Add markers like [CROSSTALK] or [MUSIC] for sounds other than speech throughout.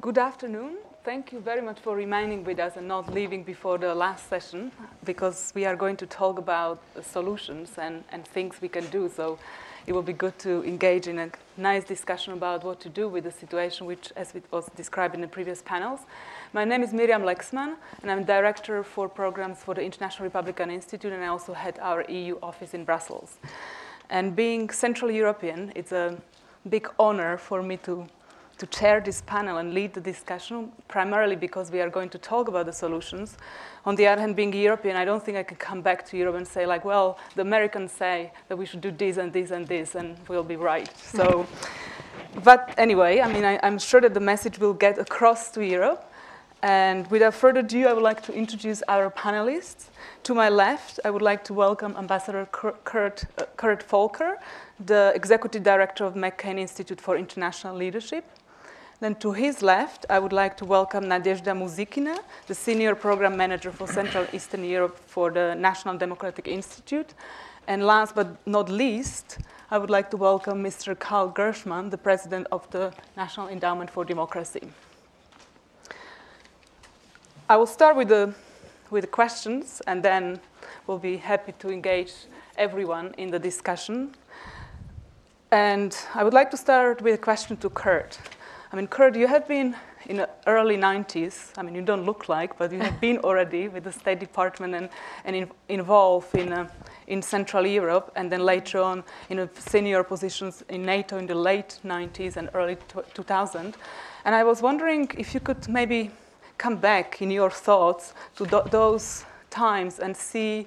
Good afternoon. Thank you very much for remaining with us and not leaving before the last session because we are going to talk about solutions and, and things we can do. So it will be good to engage in a nice discussion about what to do with the situation, which, as it was described in the previous panels. My name is Miriam Lexmann, and I'm Director for Programs for the International Republican Institute, and I also head our EU office in Brussels. And being Central European, it's a big honor for me to to chair this panel and lead the discussion, primarily because we are going to talk about the solutions. On the other hand, being European, I don't think I can come back to Europe and say, like, well, the Americans say that we should do this and this and this, and we'll be right. So, [LAUGHS] but anyway, I mean, I, I'm sure that the message will get across to Europe. And without further ado, I would like to introduce our panelists. To my left, I would like to welcome Ambassador Kurt, uh, Kurt Volker, the Executive Director of McCain Institute for International Leadership. Then to his left, I would like to welcome Nadezhda Muzikina, the Senior Program Manager for Central Eastern Europe for the National Democratic Institute. And last but not least, I would like to welcome Mr. Carl Gershman, the President of the National Endowment for Democracy. I will start with the, with the questions, and then we'll be happy to engage everyone in the discussion. And I would like to start with a question to Kurt. I mean, Kurt, you have been in the early 90s. I mean, you don't look like, but you have [LAUGHS] been already with the State Department and, and in, involved in, uh, in Central Europe, and then later on in senior positions in NATO in the late 90s and early 2000. And I was wondering if you could maybe come back in your thoughts to th- those times and see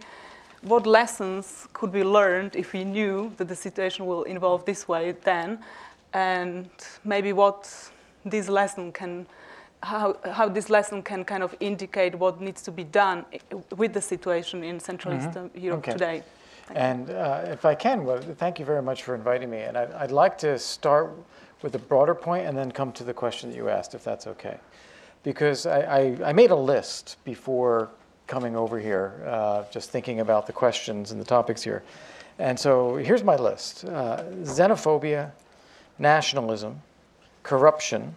what lessons could be learned if we knew that the situation will evolve this way then, and maybe what this lesson can how, how this lesson can kind of indicate what needs to be done with the situation in Central mm-hmm. Eastern Europe okay. today. Thank and uh, if I can, well, thank you very much for inviting me. And I'd, I'd, like to start with a broader point and then come to the question that you asked, if that's okay. Because I, I, I made a list before coming over here, uh, just thinking about the questions and the topics here. And so here's my list uh, xenophobia, nationalism, corruption,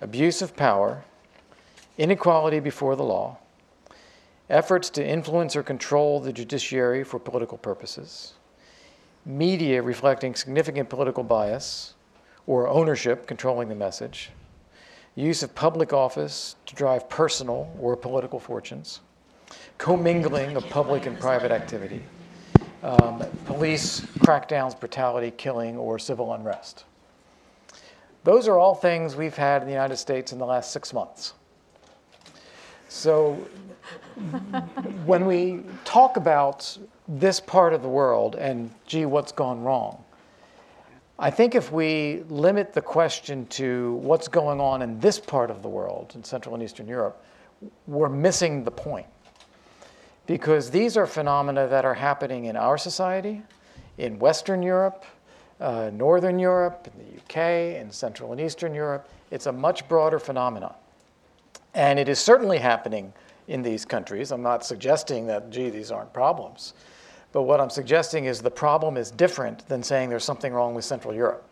abuse of power, inequality before the law, efforts to influence or control the judiciary for political purposes, media reflecting significant political bias or ownership controlling the message, use of public office to drive personal or political fortunes, commingling of public and private activity, um, police crackdowns, brutality, killing, or civil unrest. Those are all things we've had in the United States in the last six months. So when we talk about this part of the world and, gee, what's gone wrong, I think if we limit the question to what's going on in this part of the world, in Central and Eastern Europe, we're missing the point. Because these are phenomena that are happening in our society, in Western Europe, uh, Northern Europe, in the UK, in Central and Eastern Europe. It's a much broader phenomenon. And it is certainly happening in these countries. I'm not suggesting that, gee, these aren't problems. But what I'm suggesting is the problem is different than saying there's something wrong with Central Europe.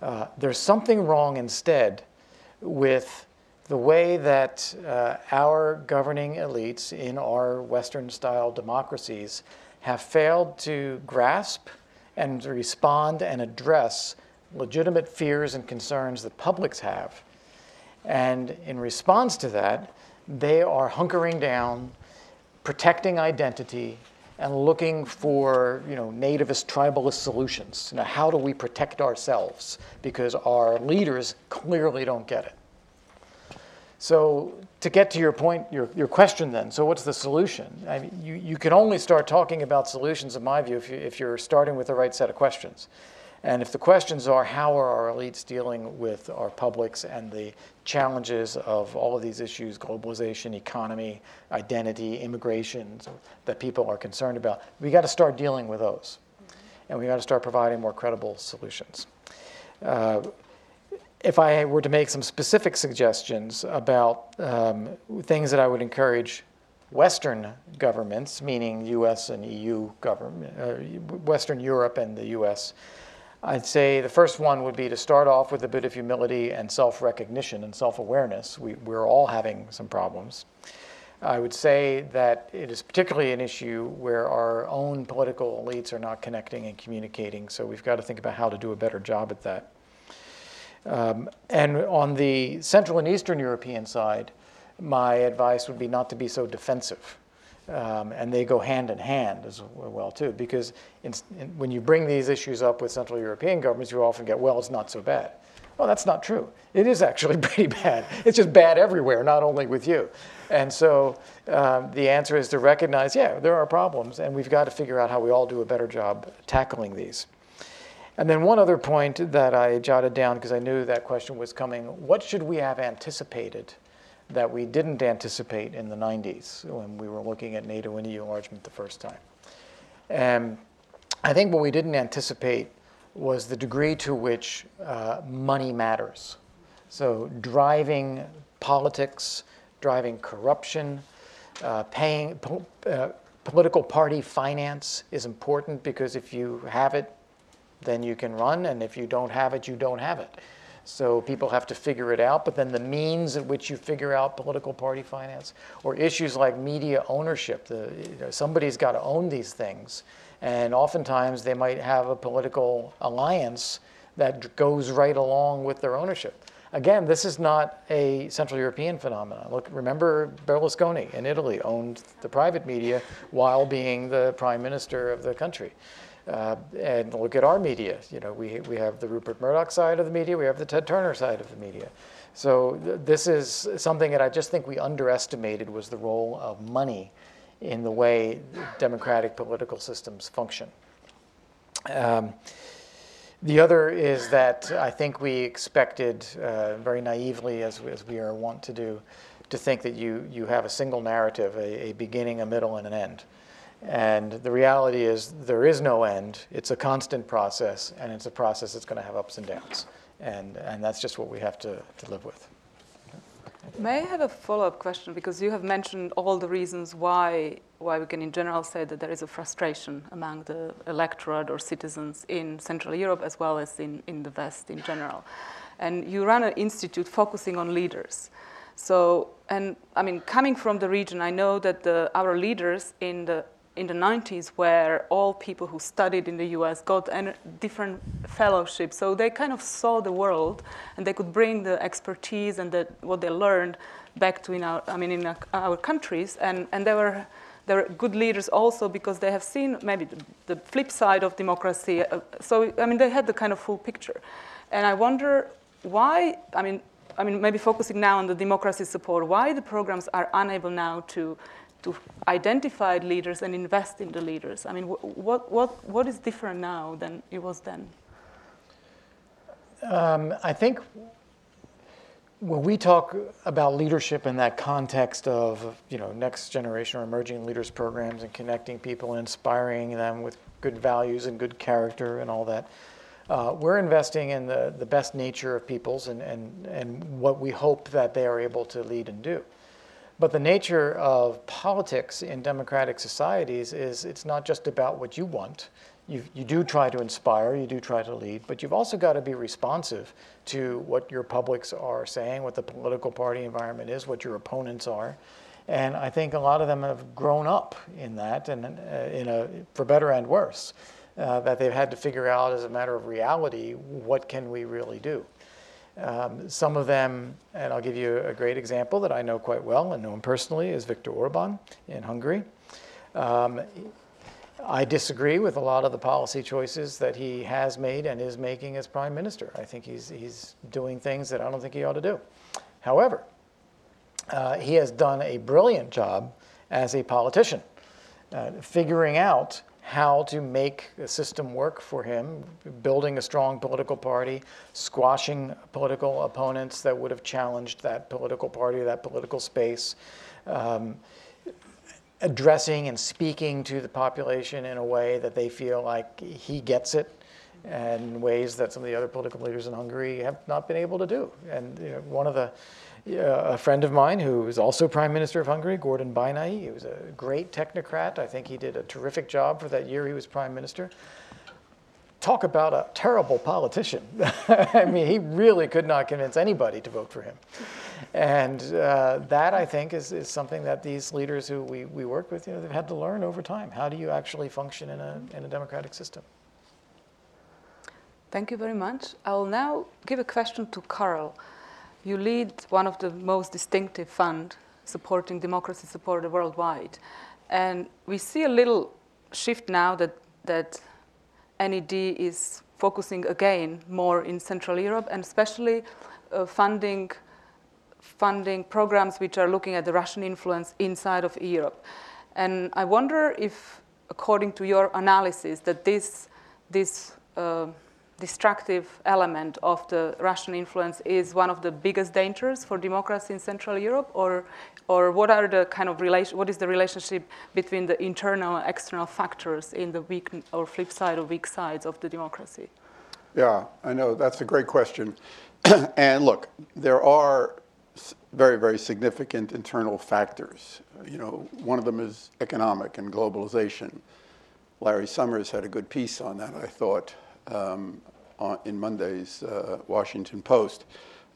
Uh, there's something wrong instead with the way that uh, our governing elites in our Western style democracies have failed to grasp and respond and address legitimate fears and concerns that publics have. And in response to that, they are hunkering down, protecting identity, and looking for you know, nativist, tribalist solutions. Now, how do we protect ourselves? Because our leaders clearly don't get it. So to get to your point, your, your question then, so what's the solution? I mean, you, you can only start talking about solutions, in my view, if, you, if you're starting with the right set of questions. And if the questions are how are our elites dealing with our publics and the challenges of all of these issues, globalization, economy, identity, immigration, that people are concerned about, we got to start dealing with those. And we got to start providing more credible solutions. Uh, if I were to make some specific suggestions about um, things that I would encourage Western governments, meaning U.S. and EU government, uh, Western Europe and the U.S., I'd say the first one would be to start off with a bit of humility and self recognition and self awareness. We, we're all having some problems. I would say that it is particularly an issue where our own political elites are not connecting and communicating, so we've got to think about how to do a better job at that. Um, and on the Central and Eastern European side, my advice would be not to be so defensive. Um, and they go hand in hand as well too, because in, in, when you bring these issues up with Central European governments, you often get, well, it's not so bad. Well, that's not true. It is actually [LAUGHS] pretty bad. It's just bad everywhere, not only with you. And so um, the answer is to recognize, yeah, there are problems, and we've got to figure out how we all do a better job tackling these. And then one other point that I jotted down because I knew that question was coming what should we have anticipated that we didn't anticipate in the 90s when we were looking at NATO and EU enlargement the first time. And I think what we didn't anticipate was the degree to which uh, money matters. So, driving politics, driving corruption, uh, paying po- uh, political party finance is important because if you have it, then you can run, and if you don't have it, you don't have it. So people have to figure it out. But then the means at which you figure out political party finance, or issues like media ownership, the, you know, somebody's got to own these things. And oftentimes they might have a political alliance that goes right along with their ownership. Again, this is not a Central European phenomenon. Look, remember Berlusconi in Italy owned the private media while being the prime minister of the country. Uh, and look at our media. You know, we, we have the Rupert Murdoch side of the media, we have the Ted Turner side of the media. So th- this is something that I just think we underestimated was the role of money in the way democratic political systems function. Um, the other is that I think we expected, uh, very naively, as, as we are wont to do, to think that you, you have a single narrative, a, a beginning, a middle, and an end. And the reality is, there is no end. It's a constant process, and it's a process that's going to have ups and downs. And, and that's just what we have to, to live with. May I have a follow up question? Because you have mentioned all the reasons why, why we can, in general, say that there is a frustration among the electorate or citizens in Central Europe as well as in, in the West in general. And you run an institute focusing on leaders. So, and I mean, coming from the region, I know that the, our leaders in the in the 90s where all people who studied in the US got different fellowships. So they kind of saw the world and they could bring the expertise and the, what they learned back to in our, I mean, in our countries. And, and they, were, they were good leaders also because they have seen maybe the, the flip side of democracy. Uh, so, I mean, they had the kind of full picture. And I wonder why, I mean, I mean, maybe focusing now on the democracy support, why the programs are unable now to to identify leaders and invest in the leaders? I mean, what, what, what is different now than it was then? Um, I think when we talk about leadership in that context of you know next generation or emerging leaders programs and connecting people and inspiring them with good values and good character and all that, uh, we're investing in the, the best nature of peoples and, and, and what we hope that they are able to lead and do. But the nature of politics in democratic societies is it's not just about what you want. You, you do try to inspire, you do try to lead, but you've also got to be responsive to what your publics are saying, what the political party environment is, what your opponents are. And I think a lot of them have grown up in that, and uh, in a, for better and worse, uh, that they've had to figure out as a matter of reality what can we really do. Um, some of them, and I'll give you a great example that I know quite well and know him personally, is Viktor Orban in Hungary. Um, I disagree with a lot of the policy choices that he has made and is making as prime minister. I think he's, he's doing things that I don't think he ought to do. However, uh, he has done a brilliant job as a politician, uh, figuring out how to make a system work for him, building a strong political party, squashing political opponents that would have challenged that political party, that political space, um, addressing and speaking to the population in a way that they feel like he gets it and ways that some of the other political leaders in Hungary have not been able to do. And you know, one of the a friend of mine who is also Prime Minister of Hungary, Gordon Bajnai. He was a great technocrat. I think he did a terrific job for that year he was Prime Minister. talk about a terrible politician. [LAUGHS] I mean, he really could not convince anybody to vote for him. And uh, that, I think, is, is something that these leaders who we, we work with, you know, they've had to learn over time. How do you actually function in a, in a democratic system? Thank you very much. I will now give a question to Carl. You lead one of the most distinctive fund supporting democracy support worldwide. And we see a little shift now that, that NED is focusing again more in Central Europe and especially uh, funding, funding programs which are looking at the Russian influence inside of Europe. And I wonder if, according to your analysis, that this, this uh, destructive element of the Russian influence is one of the biggest dangers for democracy in Central Europe, or, or what are the kind of relation, what is the relationship between the internal and external factors in the weak or flip side or weak sides of the democracy? Yeah, I know that's a great question. [CLEARS THROAT] and look, there are very, very significant internal factors. You know, one of them is economic and globalization. Larry Summers had a good piece on that, I thought, um, on, in Monday's uh, Washington Post.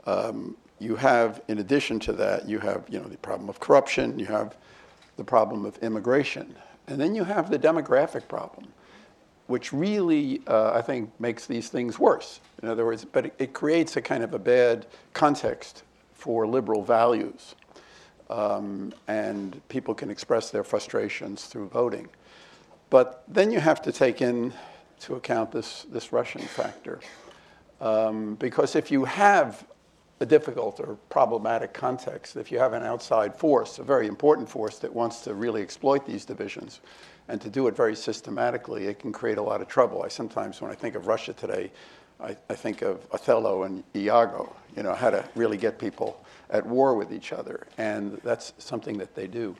Um, you have, in addition to that, you have you know, the problem of corruption, you have the problem of immigration, and then you have the demographic problem, which really, uh, I think, makes these things worse. In other words, but it, it creates a kind of a bad context for liberal values. Um, and people can express their frustrations through voting. But then you have to take in to account this, this Russian factor. Um, because if you have a difficult or problematic context, if you have an outside force, a very important force that wants to really exploit these divisions and to do it very systematically, it can create a lot of trouble. I sometimes, when I think of Russia today, I, I think of Othello and Iago, you know, how to really get people at war with each other. And that's something that they do.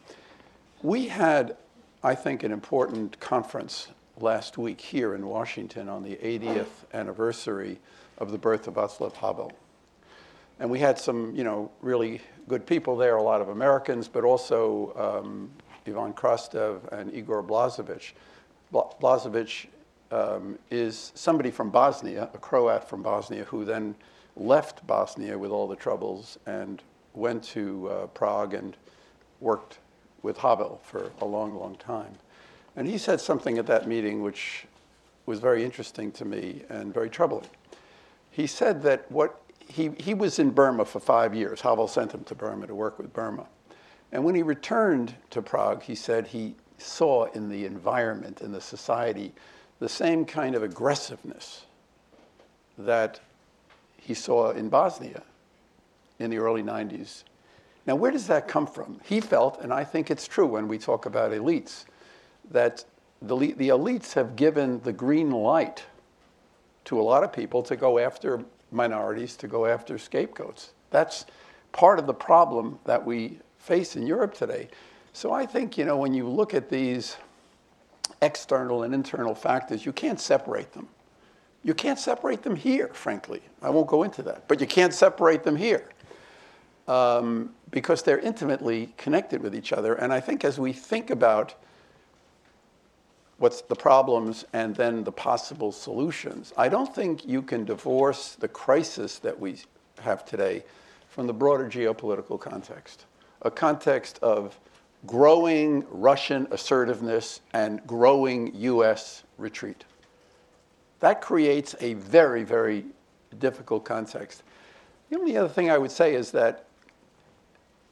We had, I think, an important conference last week here in Washington on the 80th anniversary of the birth of Václav Havel. And we had some, you know, really good people there, a lot of Americans, but also um, Ivan Krastev and Igor Blažević. Blažević um, is somebody from Bosnia, a Croat from Bosnia, who then left Bosnia with all the troubles and went to uh, Prague and worked with Havel for a long, long time. And he said something at that meeting which was very interesting to me and very troubling. He said that what he, he was in Burma for five years. Havel sent him to Burma to work with Burma. And when he returned to Prague, he said he saw in the environment, in the society, the same kind of aggressiveness that he saw in Bosnia in the early 90s. Now, where does that come from? He felt, and I think it's true when we talk about elites, that the, the elites have given the green light to a lot of people to go after minorities, to go after scapegoats. That's part of the problem that we face in Europe today. So I think, you know, when you look at these external and internal factors, you can't separate them. You can't separate them here, frankly. I won't go into that, but you can't separate them here um, because they're intimately connected with each other. And I think as we think about what's the problems and then the possible solutions. I don't think you can divorce the crisis that we have today from the broader geopolitical context, a context of growing Russian assertiveness and growing US retreat. That creates a very, very difficult context. The only other thing I would say is that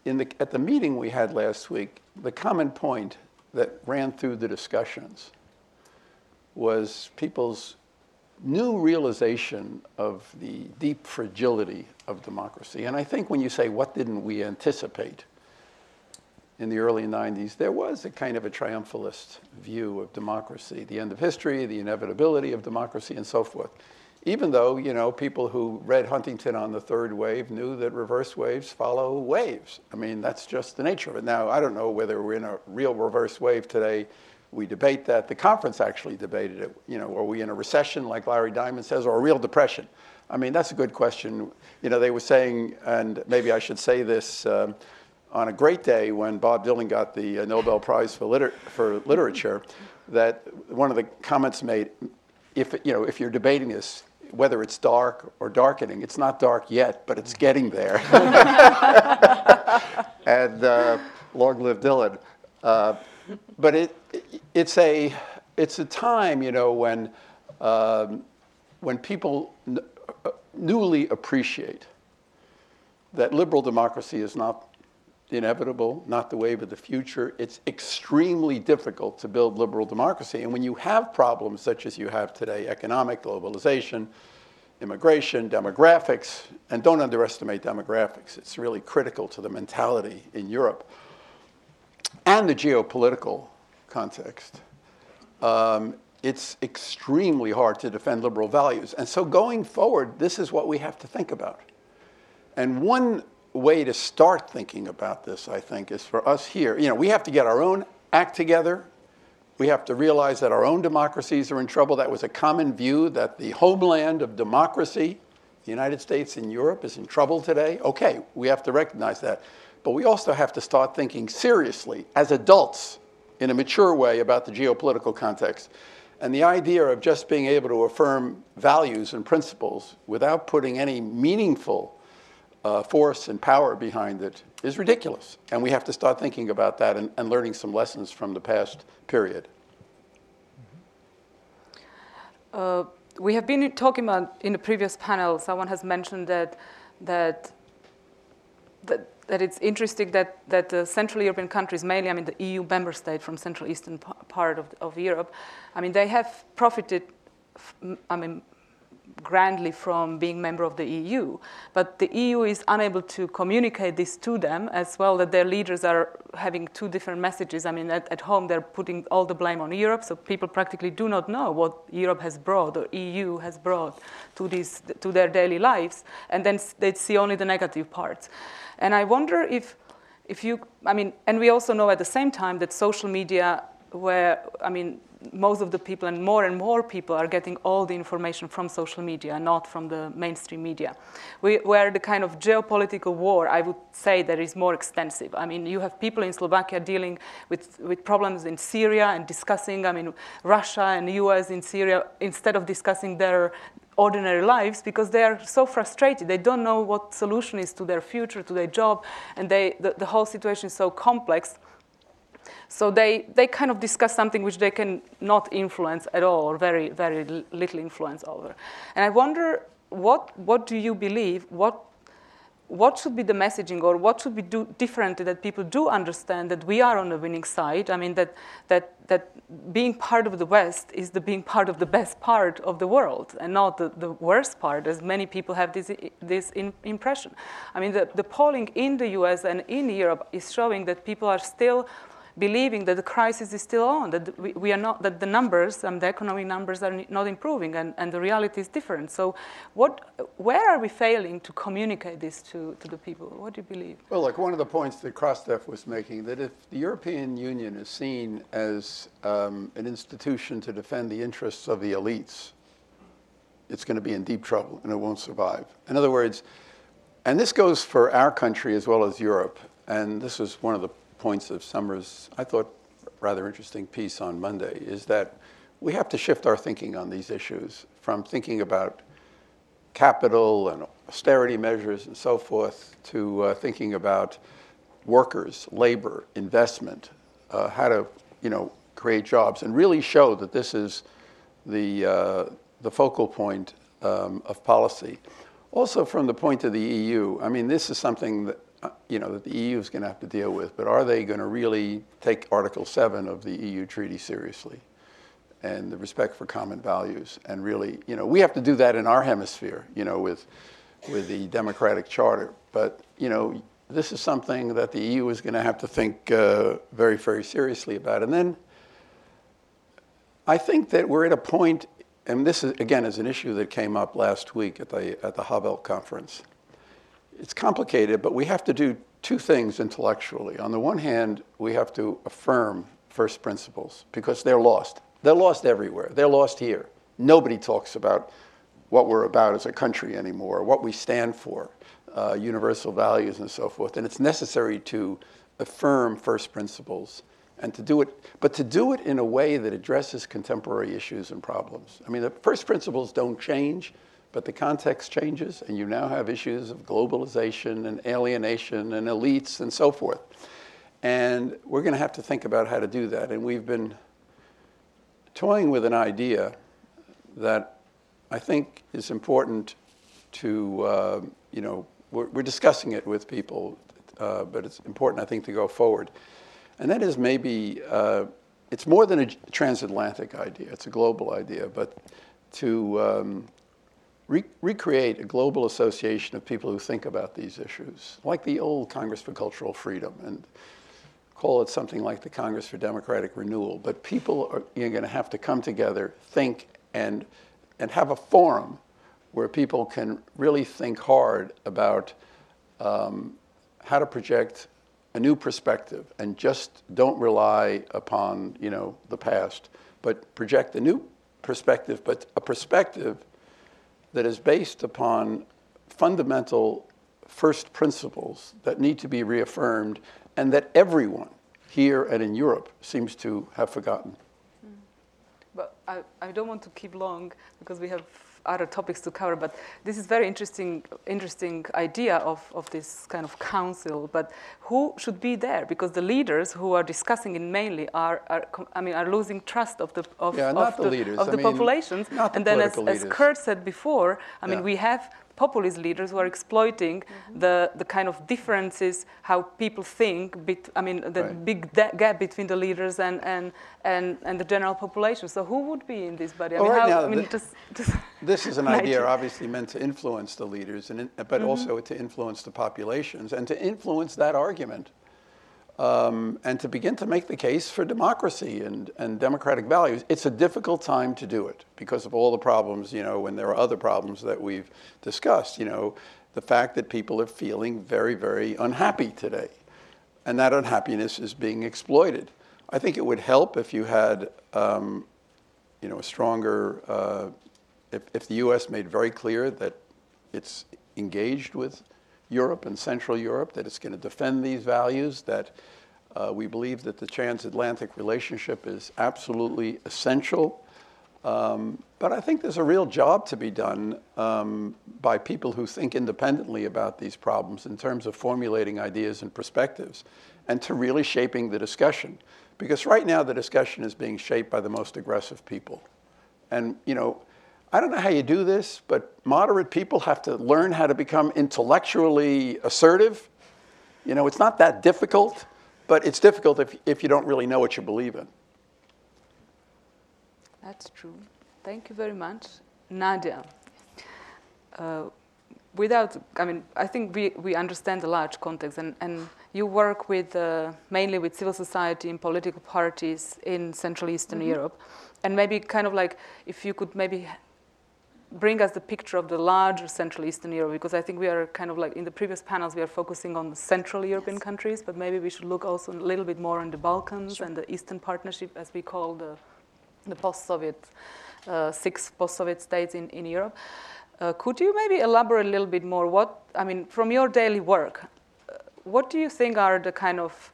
the, at the meeting we had last week, the common point that ran through the discussions was people's new realization of the deep fragility of democracy. And I think when you say, what didn't we anticipate in the early 90s, there was a kind of a triumphalist view of democracy, the end of history, the inevitability of democracy, and so forth. Even though, you know, people who read Huntington on the third wave knew that reverse waves follow waves. I mean, that's just the nature of it. Now, I don't know whether we're in a real reverse wave today we debate that. The conference actually debated it. You know, are we in a recession, like Larry Diamond says, or a real depression? I mean, that's a good question. You know, they were saying, and maybe I should say this, um, on a great day when Bob Dylan got the uh, Nobel Prize for, liter- for Literature, that one of the comments made, if, you know, if you're debating this, whether it's dark or darkening, it's not dark yet, but it's getting there. [LAUGHS] and uh, long live Dylan. Uh, but it, it's, a, it's a time, you know, when, um, when people n- newly appreciate that liberal democracy is not inevitable, not the wave of the future. It's extremely difficult to build liberal democracy. And when you have problems such as you have today economic, globalization, immigration, demographics, and don't underestimate demographics, it's really critical to the mentality in Europe and the geopolitical context. Um, it's extremely hard to defend liberal values. And so going forward, this is what we have to think about. And one way to start thinking about this, I think, is for us here. You know, we have to get our own act together. We have to realize that our own democracies are in trouble. That was a common view that the homeland of democracy, the United States and Europe, is in trouble today. Okay, we have to recognize that. But we also have to start thinking seriously as adults in a mature way about the geopolitical context. And the idea of just being able to affirm values and principles without putting any meaningful uh, force and power behind it is ridiculous. And we have to start thinking about that and, and learning some lessons from the past period. Uh, we have been talking about in the previous panel, someone has mentioned that, that, that, that it's interesting that, that the Central European countries, mainly, I mean, the EU member state from Central Eastern part of, of Europe, I mean, they have profited, I mean, grandly from being member of the EU. But the EU is unable to communicate this to them as well, that their leaders are having two different messages. I mean, at, at home, they're putting all the blame on Europe, so people practically do not know what Europe has brought or EU has brought to, these, to their daily lives, and then they see only the negative parts. And I wonder if, if you, I mean, and we also know at the same time that social media where, I mean, most of the people and more and more people are getting all the information from social media, not from the mainstream media. We, where the kind of geopolitical war, I would say, that is more extensive. I mean, you have people in Slovakia dealing with, with problems in Syria and discussing, I mean, Russia and US in Syria, instead of discussing their ordinary lives because they are so frustrated. They don't know what solution is to their future, to their job, and they, the, the whole situation is so complex so they, they kind of discuss something which they can not influence at all or very, very little influence over. And I wonder, what, what do you believe, what, what should be the messaging or what should be do different that people do understand that we are on the winning side? I mean, that, that, that being part of the West is the being part of the best part of the world and not the, the worst part, as many people have this, this in, impression. I mean, the, the polling in the US and in Europe is showing that people are still believing that the crisis is still on, that we, we are not, that the numbers, and the economic numbers are not improving, and, and the reality is different. So, what, where are we failing to communicate this to, to the people? What do you believe? Well, like one of the points that Krastev was making, that if the European Union is seen as um, an institution to defend the interests of the elites, it's going to be in deep trouble and it won't survive. In other words, and this goes for our country as well as Europe, and this is one of the points of Summers', I thought, rather interesting piece on Monday is that we have to shift our thinking on these issues from thinking about capital and austerity measures and so forth to uh, thinking about workers, labor, investment, uh, how to you know create jobs, and really show that this is the uh, the focal point um, of policy. Also, from the point of the EU, I mean, this is something that you know, that the EU is going to have to deal with, but are they going to really take Article 7 of the EU treaty seriously and the respect for common values? And really, you know, we have to do that in our hemisphere, you know, with, with the democratic charter. But, you know, this is something that the EU is going to have to think uh, very, very seriously about. And then I think that we're at a point, and this is, again is an issue that came up last week at the, at the Havel conference it's complicated, but we have to do two things intellectually. On the one hand, we have to affirm first principles because they're lost. They're lost everywhere. They're lost here. Nobody talks about what we're about as a country anymore, what we stand for, uh, universal values and so forth. And it's necessary to affirm first principles and to do it, but to do it in a way that addresses contemporary issues and problems. I mean, the first principles don't change, but the context changes, and you now have issues of globalization and alienation and elites and so forth. And we're going to have to think about how to do that. And we've been toying with an idea that I think is important to, uh, you know, we're, we're, discussing it with people, uh, but it's important, I think, to go forward. And that is maybe, uh, it's more than a transatlantic idea, it's a global idea, but to um, re- recreate a global association of people who think about these issues, like the old Congress for Cultural Freedom, and call it something like the Congress for Democratic Renewal. But people are you're going to have to come together, think, and, and have a forum where people can really think hard about um, how to project a new perspective and just don't rely upon you know the past, but project a new perspective, but a perspective that is based upon fundamental first principles that need to be reaffirmed and that everyone here and in Europe seems to have forgotten. Hmm. But I, I don't want to keep long because we have other topics to cover, but this is very interesting, interesting idea of, of this kind of council. But who should be there? Because the leaders who are discussing it mainly are, are I mean, are losing trust of the of, yeah, of the, the, leaders. of the mean, populations. The and then, as, as Kurt said before, I mean, we have populist leaders who are exploiting mm-hmm. the, the kind of differences how people think bet, i mean the right. big gap between the leaders and, and, and, and the general population so who would be in this body I mean, right how, now, I mean, the, just, [LAUGHS] just this is an [LAUGHS] idea obviously meant to influence the leaders and, but mm-hmm. also to influence the populations and to influence that argument um, and to begin to make the case for democracy and, and democratic values. It's a difficult time to do it because of all the problems, you know, and there are other problems that we've discussed, you know, the fact that people are feeling very, very unhappy today. And that unhappiness is being exploited. I think it would help if you had, um, you know, a stronger, uh, if, if the U.S. made very clear that it's engaged with Europe and Central Europe, that it's going to defend these values, that uh, we believe that the transatlantic relationship is absolutely essential. Um, but I think there's a real job to be done um, by people who think independently about these problems in terms of formulating ideas and perspectives and to really shaping the discussion. Because right now the discussion is being shaped by the most aggressive people. And, you know, I don't know how you do this, but moderate people have to learn how to become intellectually assertive. You know, it's not that difficult, but it's difficult if, if you don't really know what you believe in. That's true. Thank you very much. Nadia, uh, without, I mean, I think we, we understand the large context, and, and you work with uh, mainly with civil society and political parties in Central Eastern mm-hmm. Europe. And maybe kind of like if you could maybe bring us the picture of the larger Central Eastern Europe, because I think we are kind of like in the previous panels, we are focusing on the Central European yes. countries, but maybe we should look also a little bit more on the Balkans sure. and the Eastern Partnership, as we call the, the post-Soviet, uh, six post-Soviet states in, in Europe. Uh, could you maybe elaborate a little bit more? What, I mean, from your daily work, uh, what do you think are the kind of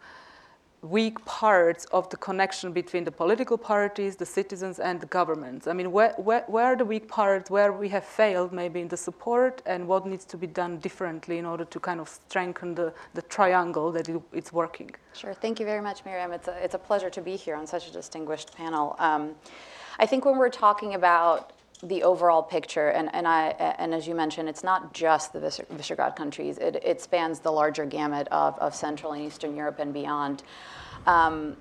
weak parts of the connection between the political parties, the citizens, and the governments? I mean, where, where, where, are the weak parts, where we have failed maybe in the support, and what needs to be done differently in order to kind of strengthen the, the triangle that it, it's working? Sure. Thank you very much, Miriam. It's a, it's a pleasure to be here on such a distinguished panel. Um, I think when we're talking about the overall picture, and, and, I, and as you mentioned, it's not just the Visegrad countries, it, it spans the larger gamut of, of Central and Eastern Europe and beyond. Um,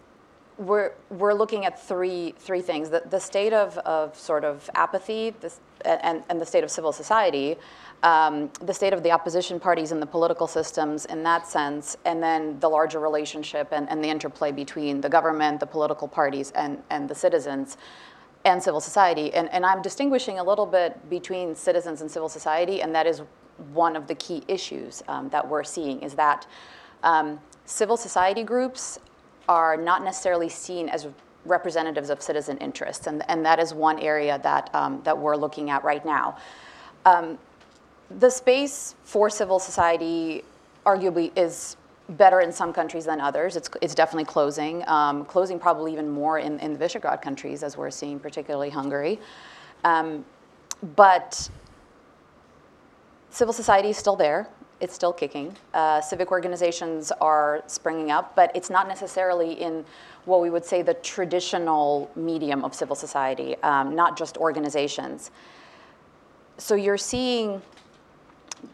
we're, we're looking at three, three things. The, the state of, of sort of apathy and, and the state of civil society, um, the state of the opposition parties and the political systems in that sense, and then the larger relationship and, and the interplay between the government, the political parties, and, and the citizens and civil society. And, and I'm distinguishing a little bit between citizens and civil society, and that is one of the key issues um, that we're seeing is that um, civil society groups are not necessarily seen as representatives of citizen interests, and, and that is one area that, um, that we're looking at right now. Um, the space for civil society arguably is better in some countries than others. It's, it's definitely closing, um, closing probably even more in, in the Visegrad countries, as we're seeing, particularly Hungary. Um, but civil society is still there. It's still kicking. Uh, civic organizations are springing up, but it's not necessarily in what we would say the traditional medium of civil society, um, not just organizations. So you're seeing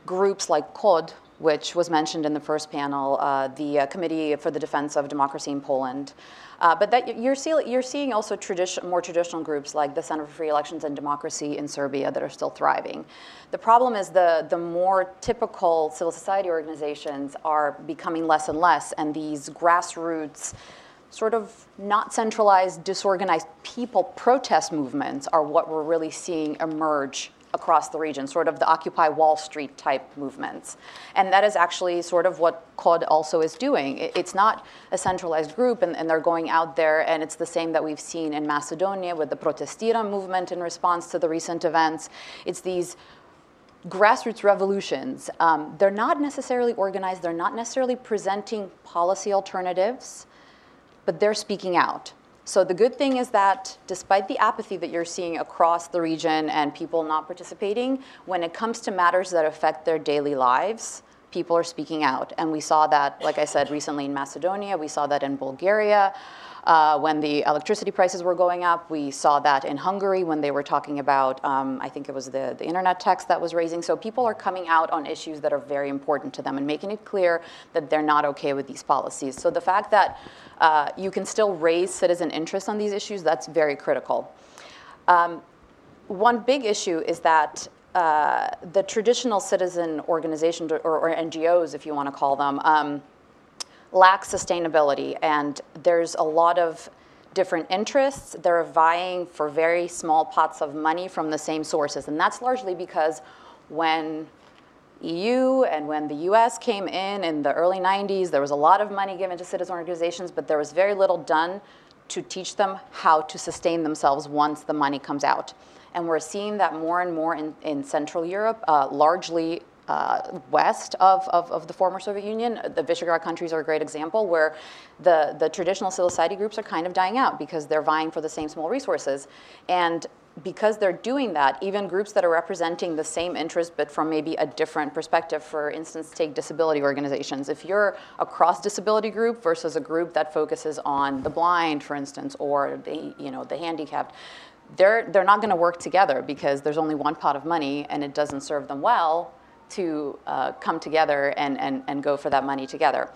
groups like KOD, which was mentioned in the first panel, uh, the uh, Committee for the Defense of Democracy in Poland. Uh, but that you're, see, you're seeing also more traditional groups like the Center for Free Elections and Democracy in Serbia that are still thriving. The problem is the, the more typical civil society organizations are becoming less and less, and these grassroots, sort of not centralized, disorganized people protest movements are what we're really seeing emerge across the region, sort of the Occupy Wall Street type movements. And that is actually sort of what KOD also is doing. It's not a centralized group, and, and, they're going out there, and it's the same that we've seen in Macedonia with the Protestira movement in response to the recent events. It's these grassroots revolutions. Um, they're not necessarily organized, they're not necessarily presenting policy alternatives, but they're speaking out. So the good thing is that despite the apathy that you're seeing across the region and people not participating, when it comes to matters that affect their daily lives, people are speaking out. And we saw that, like I said, recently in Macedonia, we saw that in Bulgaria. Uh, when the electricity prices were going up. We saw that in Hungary when they were talking about, um, I think it was the, the internet tax that was raising. So people are coming out on issues that are very important to them and making it clear that they're not okay with these policies. So the fact that uh, you can still raise citizen interest on these issues, that's very critical. Um, one big issue is that uh, the traditional citizen organizations or, or, NGOs, if you want to call them, um, lack sustainability. And there's a lot of different interests. They're vying for very small pots of money from the same sources. And that's largely because when EU and when the US came in in the early 90s, there was a lot of money given to citizen organizations, but there was very little done to teach them how to sustain themselves once the money comes out. And we're seeing that more and more in, in Central Europe, uh, largely uh, west of, of, of, the former Soviet Union. The Visegrad countries are a great example where the, the traditional civil society groups are kind of dying out because they're vying for the same small resources. And because they're doing that, even groups that are representing the same interest but from maybe a different perspective, for instance, take disability organizations. If you're a cross disability group versus a group that focuses on the blind, for instance, or the, you know, the handicapped, they're, they're not going to work together because there's only one pot of money and it doesn't serve them well to uh, come together and, and, and go for that money together.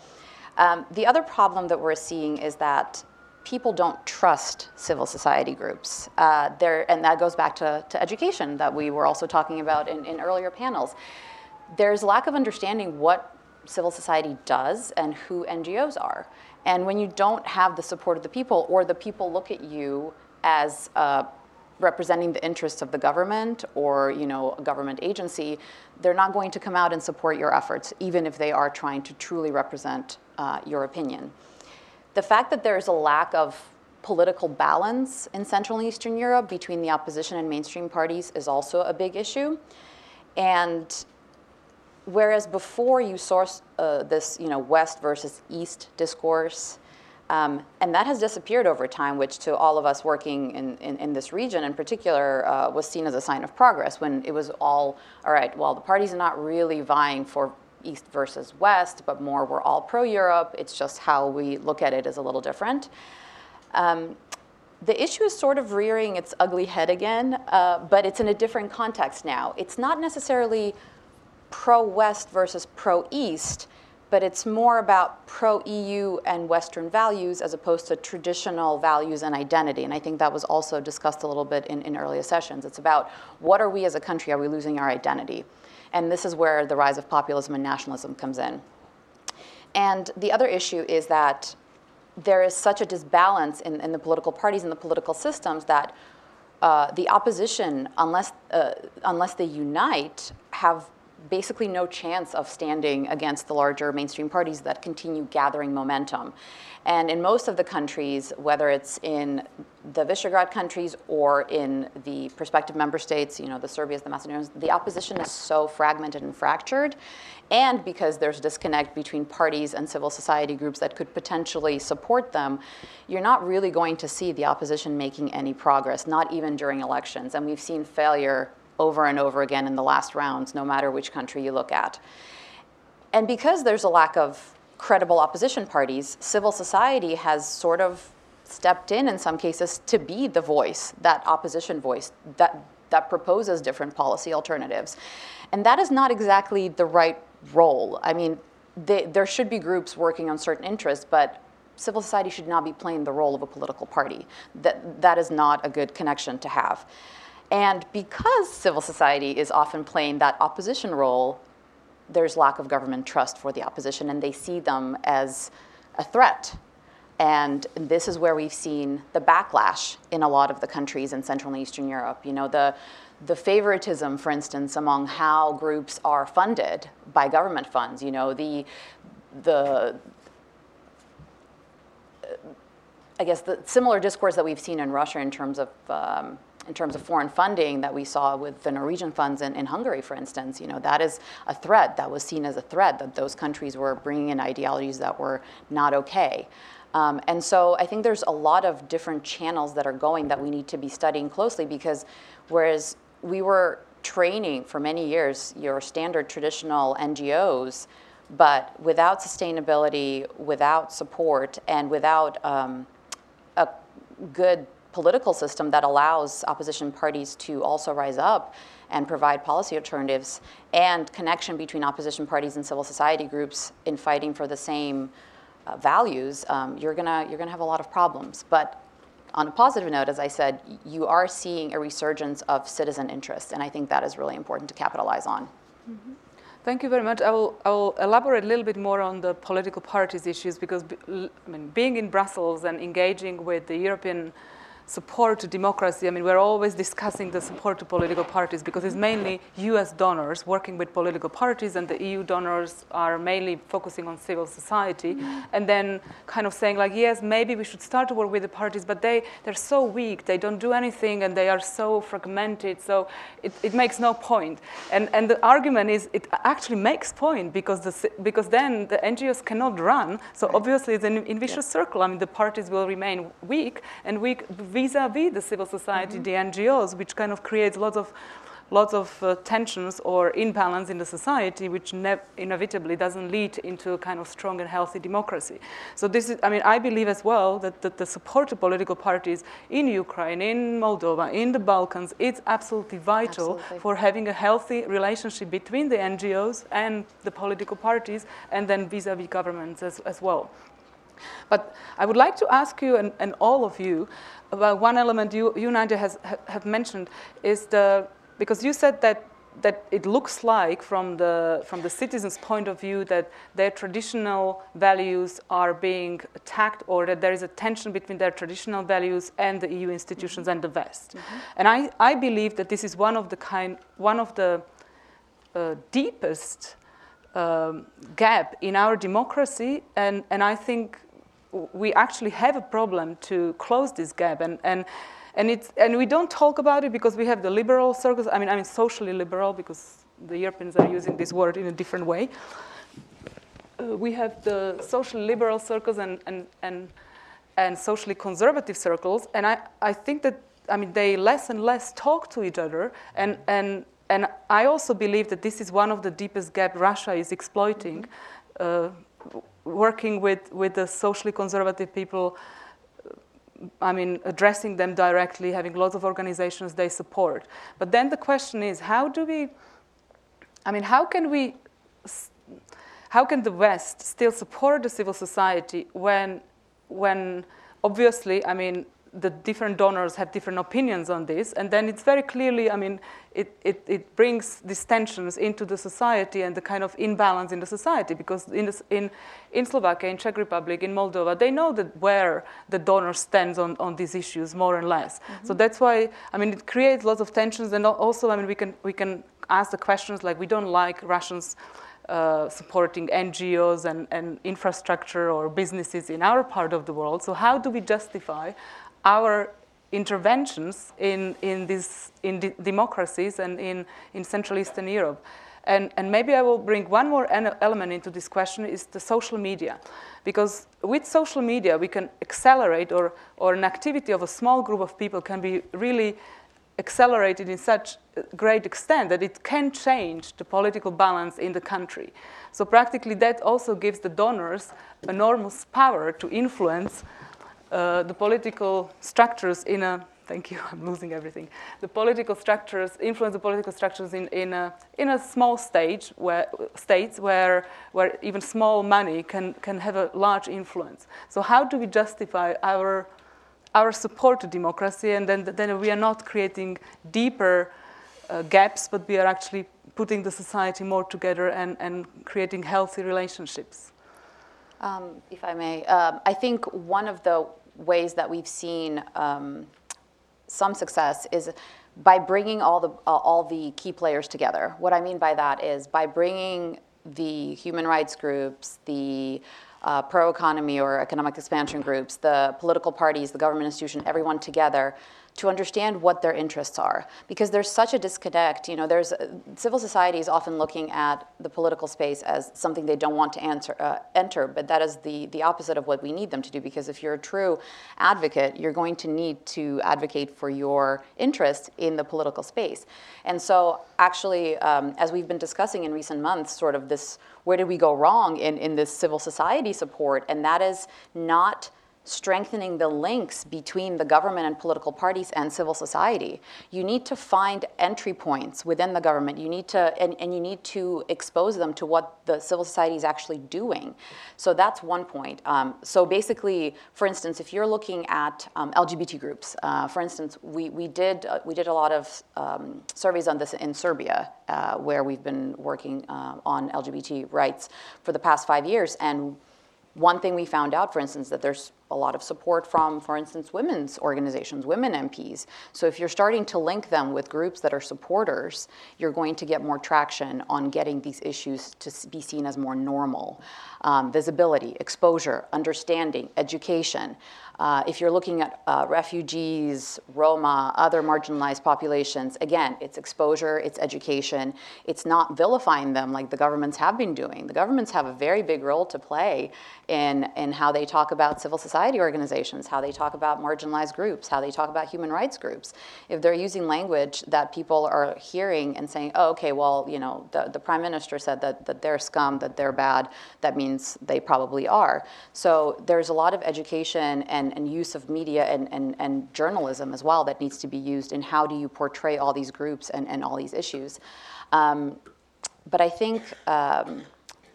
Um, the other problem that we're seeing is that people don't trust civil society groups. Uh, and that goes back to, to education that we were also talking about in, in earlier panels. There's lack of understanding what civil society does and who NGOs are. And when you don't have the support of the people, or the people look at you as uh, representing the interests of the government or you know a government agency, they're not going to come out and support your efforts, even if they are trying to truly represent uh, your opinion. The fact that there's a lack of political balance in Central and Eastern Europe between the opposition and mainstream parties is also a big issue. And whereas before you source uh, this you know, West versus East discourse, um, and that has disappeared over time, which to all of us working in, in, in this region in particular uh, was seen as a sign of progress when it was all, all right, well, the parties are not really vying for East versus West, but more we're all pro-Europe. It's just how we look at it is a little different. Um, the issue is sort of rearing its ugly head again, uh, but it's in a different context now. It's not necessarily pro-West versus pro-East, but it's more about pro-EU and Western values as opposed to traditional values and identity. And I think that was also discussed a little bit in, in earlier sessions. It's about what are we as a country, are we losing our identity? And this is where the rise of populism and nationalism comes in. And the other issue is that there is such a disbalance in, in the political parties and the political systems that uh, the opposition, unless, uh, unless they unite, have basically no chance of standing against the larger mainstream parties that continue gathering momentum. And in most of the countries, whether it's in the Visegrad countries or in the prospective member states, you know, the Serbias, the Macedonians, the opposition is so fragmented and fractured. And because there's disconnect between parties and civil society groups that could potentially support them, you're not really going to see the opposition making any progress, not even during elections. And we've seen failure over and over again in the last rounds, no matter which country you look at. And because there's a lack of credible opposition parties, civil society has sort of stepped in in some cases to be the voice, that opposition voice that, that proposes different policy alternatives. And that is not exactly the right role. I mean, they, there should be groups working on certain interests, but civil society should not be playing the role of a political party. That, that is not a good connection to have. And because civil society is often playing that opposition role, there's lack of government trust for the opposition, and they see them as a threat. And this is where we've seen the backlash in a lot of the countries in Central and Eastern Europe. You know, the, the favoritism, for instance, among how groups are funded by government funds. You know, the, the, I guess the similar discourse that we've seen in Russia in terms of um, in terms of foreign funding that we saw with the Norwegian funds in, in Hungary, for instance, you know, that is a threat that was seen as a threat that those countries were bringing in ideologies that were not okay. Um, and so I think there's a lot of different channels that are going that we need to be studying closely because whereas we were training for many years your standard traditional NGOs, but without sustainability, without support, and without um, a good political system that allows opposition parties to also rise up and provide policy alternatives and connection between opposition parties and civil society groups in fighting for the same uh, values, um, you're gonna you're gonna have a lot of problems. But on a positive note, as I said, you are seeing a resurgence of citizen interest, and I think that is really important to capitalize on. Mm-hmm. Thank you very much. I will, I will elaborate a little bit more on the political parties issues because I mean, being in Brussels and engaging with the European support to democracy, I mean, we're always discussing the support to political parties because it's mainly US donors working with political parties, and the EU donors are mainly focusing on civil society. And then kind of saying, like, yes, maybe we should start to work with the parties, but they, they're so weak, they don't do anything, and they are so fragmented, so it, it makes no point. And, and the argument is it actually makes point because, the, because then the NGOs cannot run, so obviously it's an in vicious yeah. circle. I mean, the parties will remain weak, and weak vis-a-vis the civil society, mm-hmm. the NGOs, which kind of creates lots of lots of uh, tensions or imbalance in the society, which inevitably doesn't lead into a kind of strong and healthy democracy. So this is, I mean, I believe as well that, that the support to political parties in Ukraine, in Moldova, in the Balkans, it's absolutely vital absolutely. for having a healthy relationship between the NGOs and the political parties, and then vis-a-vis governments as, as well. But I would like to ask you and, and all of you about one element you, you Nadia, has, have mentioned is the, because you said that that it looks like from the from the citizens' point of view that their traditional values are being attacked or that there is a tension between their traditional values and the EU institutions mm-hmm. and the West. Mm-hmm. And I, I believe that this is one of the kind one of the uh, deepest um, gap in our democracy and, and I think we actually have a problem to close this gap. And, and, and, it's, and we don't talk about it because we have the liberal circles. I mean, I mean socially liberal because the Europeans are using this word in a different way. Uh, we have the social liberal circles and, and, and, and socially conservative circles. And I, I think that, I mean, they less and less talk to each other. And, and, and I also believe that this is one of the deepest gaps Russia is exploiting. Uh, working with, with the socially conservative people, I mean, addressing them directly, having lots of organizations they support. But then the question is, how do we, I mean, how can we, how can the West still support the civil society when, when obviously, I mean, the different donors have different opinions on this, and then it's very clearly, I mean, it, it, it brings these tensions into the society and the kind of imbalance in the society because in, this, in, in Slovakia, in Czech Republic, in Moldova, they know that where the donor stands on, on these issues more or less. Mm-hmm. So that's why, I mean, it creates lots of tensions and also, I mean, we can, we can ask the questions like we don't like Russians uh, supporting NGOs and, and infrastructure or businesses in our part of the world. So how do we justify our interventions in, in, these, in de- democracies and in, in Central Eastern Europe? And, and maybe I will bring one more element into this question is the social media. Because with social media, we can accelerate, or, or an activity of a small group of people can be really accelerated in such great extent that it can change the political balance in the country. So, practically, that also gives the donors enormous power to influence uh, the political structures in a thank you, [LAUGHS] I'm losing everything. The political structures, influence the political structures in, in, a, in a small stage where, states where, where even small money can, can have a large influence. So how do we justify our, our support to democracy and then, then we are not creating deeper uh, gaps, but we are actually putting the society more together and, and creating healthy relationships? Um, if I may, um, I think one of the ways that we've seen um, some success is by bringing all the uh, all the key players together. What I mean by that is by bringing the human rights groups, the uh, pro-economy or economic expansion groups, the political parties, the government institution, everyone together to understand what their interests are. Because there's such a disconnect you know there's uh, civil society is often looking at the political space as something they don't want to answer, uh, enter but that is the, the opposite of what we need them to do. Because if you're a true advocate you're going to need to advocate for your interests in the political space. And so actually um, as we've been discussing in recent months sort of this where did we go wrong in, in this civil society support? And that is not strengthening the links between the government and political parties and civil society. You need to find entry points within the government. You need to, and, and you need to expose them to what the civil society is actually doing. So that's one point. Um, so basically, for instance, if you're looking at um, LGBT groups, uh, for instance, we, we, did, uh, we did a lot of um, surveys on this in Serbia, uh, where we've been working uh, on LGBT rights for the past five years. And one thing we found out, for instance, that there's a lot of support from, for instance, women's organizations, women MPs. So if you're starting to link them with groups that are supporters, you're going to get more traction on getting these issues to be seen as more normal. Um, visibility, exposure, understanding, education. Uh, if you're looking at uh, refugees, Roma, other marginalized populations, again, it's exposure, it's education. It's not vilifying them like the governments have been doing. The governments have a very big role to play in, in how they talk about civil society organizations, how they talk about marginalized groups, how they talk about human rights groups. If they're using language that people are hearing and saying, oh, okay, well, you know, the, the prime minister said that, that they're scum, that they're bad, that means they probably are. So there's a lot of education and and, use of media and, and, and journalism as well that needs to be used in how do you portray all these groups and, and all these issues. Um, but I think, um,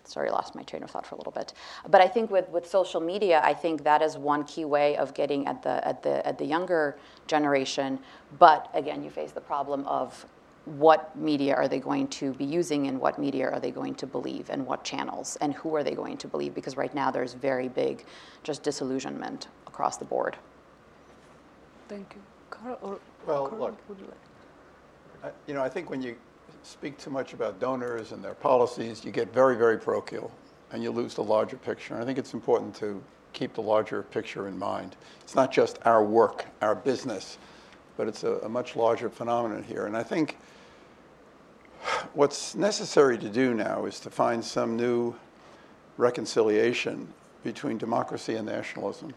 sorry, I lost my train of thought for a little bit. But I think with, with social media, I think that is one key way of getting at the, at the, at the younger generation. But again, you face the problem of what media are they going to be using and what media are they going to believe and what channels and who are they going to believe because right now there's very big just disillusionment across the board. Thank you. Carl, or well, Carl, look, you, like? I, you know, I think when you speak too much about donors and their policies, you get very, very parochial and you lose the larger picture. And I think it's important to keep the larger picture in mind. It's not just our work, our business, but it's a, a much larger phenomenon here. And I think what's necessary to do now is to find some new reconciliation between democracy and nationalism.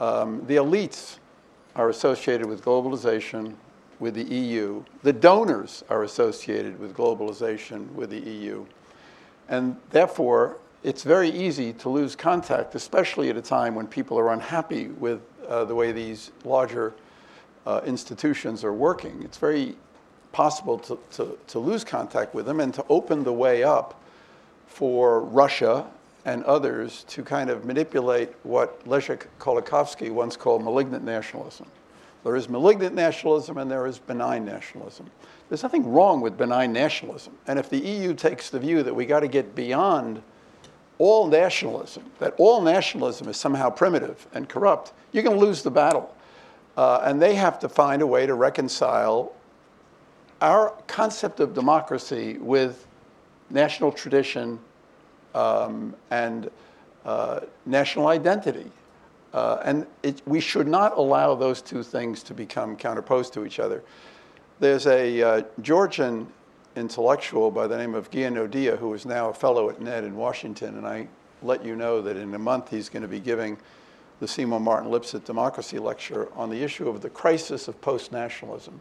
Um, the elites are associated with globalization, with the EU. The donors are associated with globalization, with the EU. And therefore, it's very easy to lose contact, especially at a time when people are unhappy with uh, the way these larger uh, institutions are working. It's very possible to, to, to lose contact with them and to open the way up for Russia and others to kind of manipulate what Leszek Kolakowski once called malignant nationalism. There is malignant nationalism and there is benign nationalism. There's nothing wrong with benign nationalism. And if the EU takes the view that we got to get beyond all nationalism, that all nationalism is somehow primitive and corrupt, you're going to lose the battle. Uh, and they have to find a way to reconcile our concept of democracy with national tradition um, and uh, national identity. Uh, and it, we should not allow those two things to become counterposed to each other. There's a uh, Georgian intellectual by the name of Ghia Nodia who is now a fellow at NED in Washington, and I let you know that in a month he's going to be giving the Seymour Martin Lipset Democracy Lecture on the issue of the crisis of post nationalism,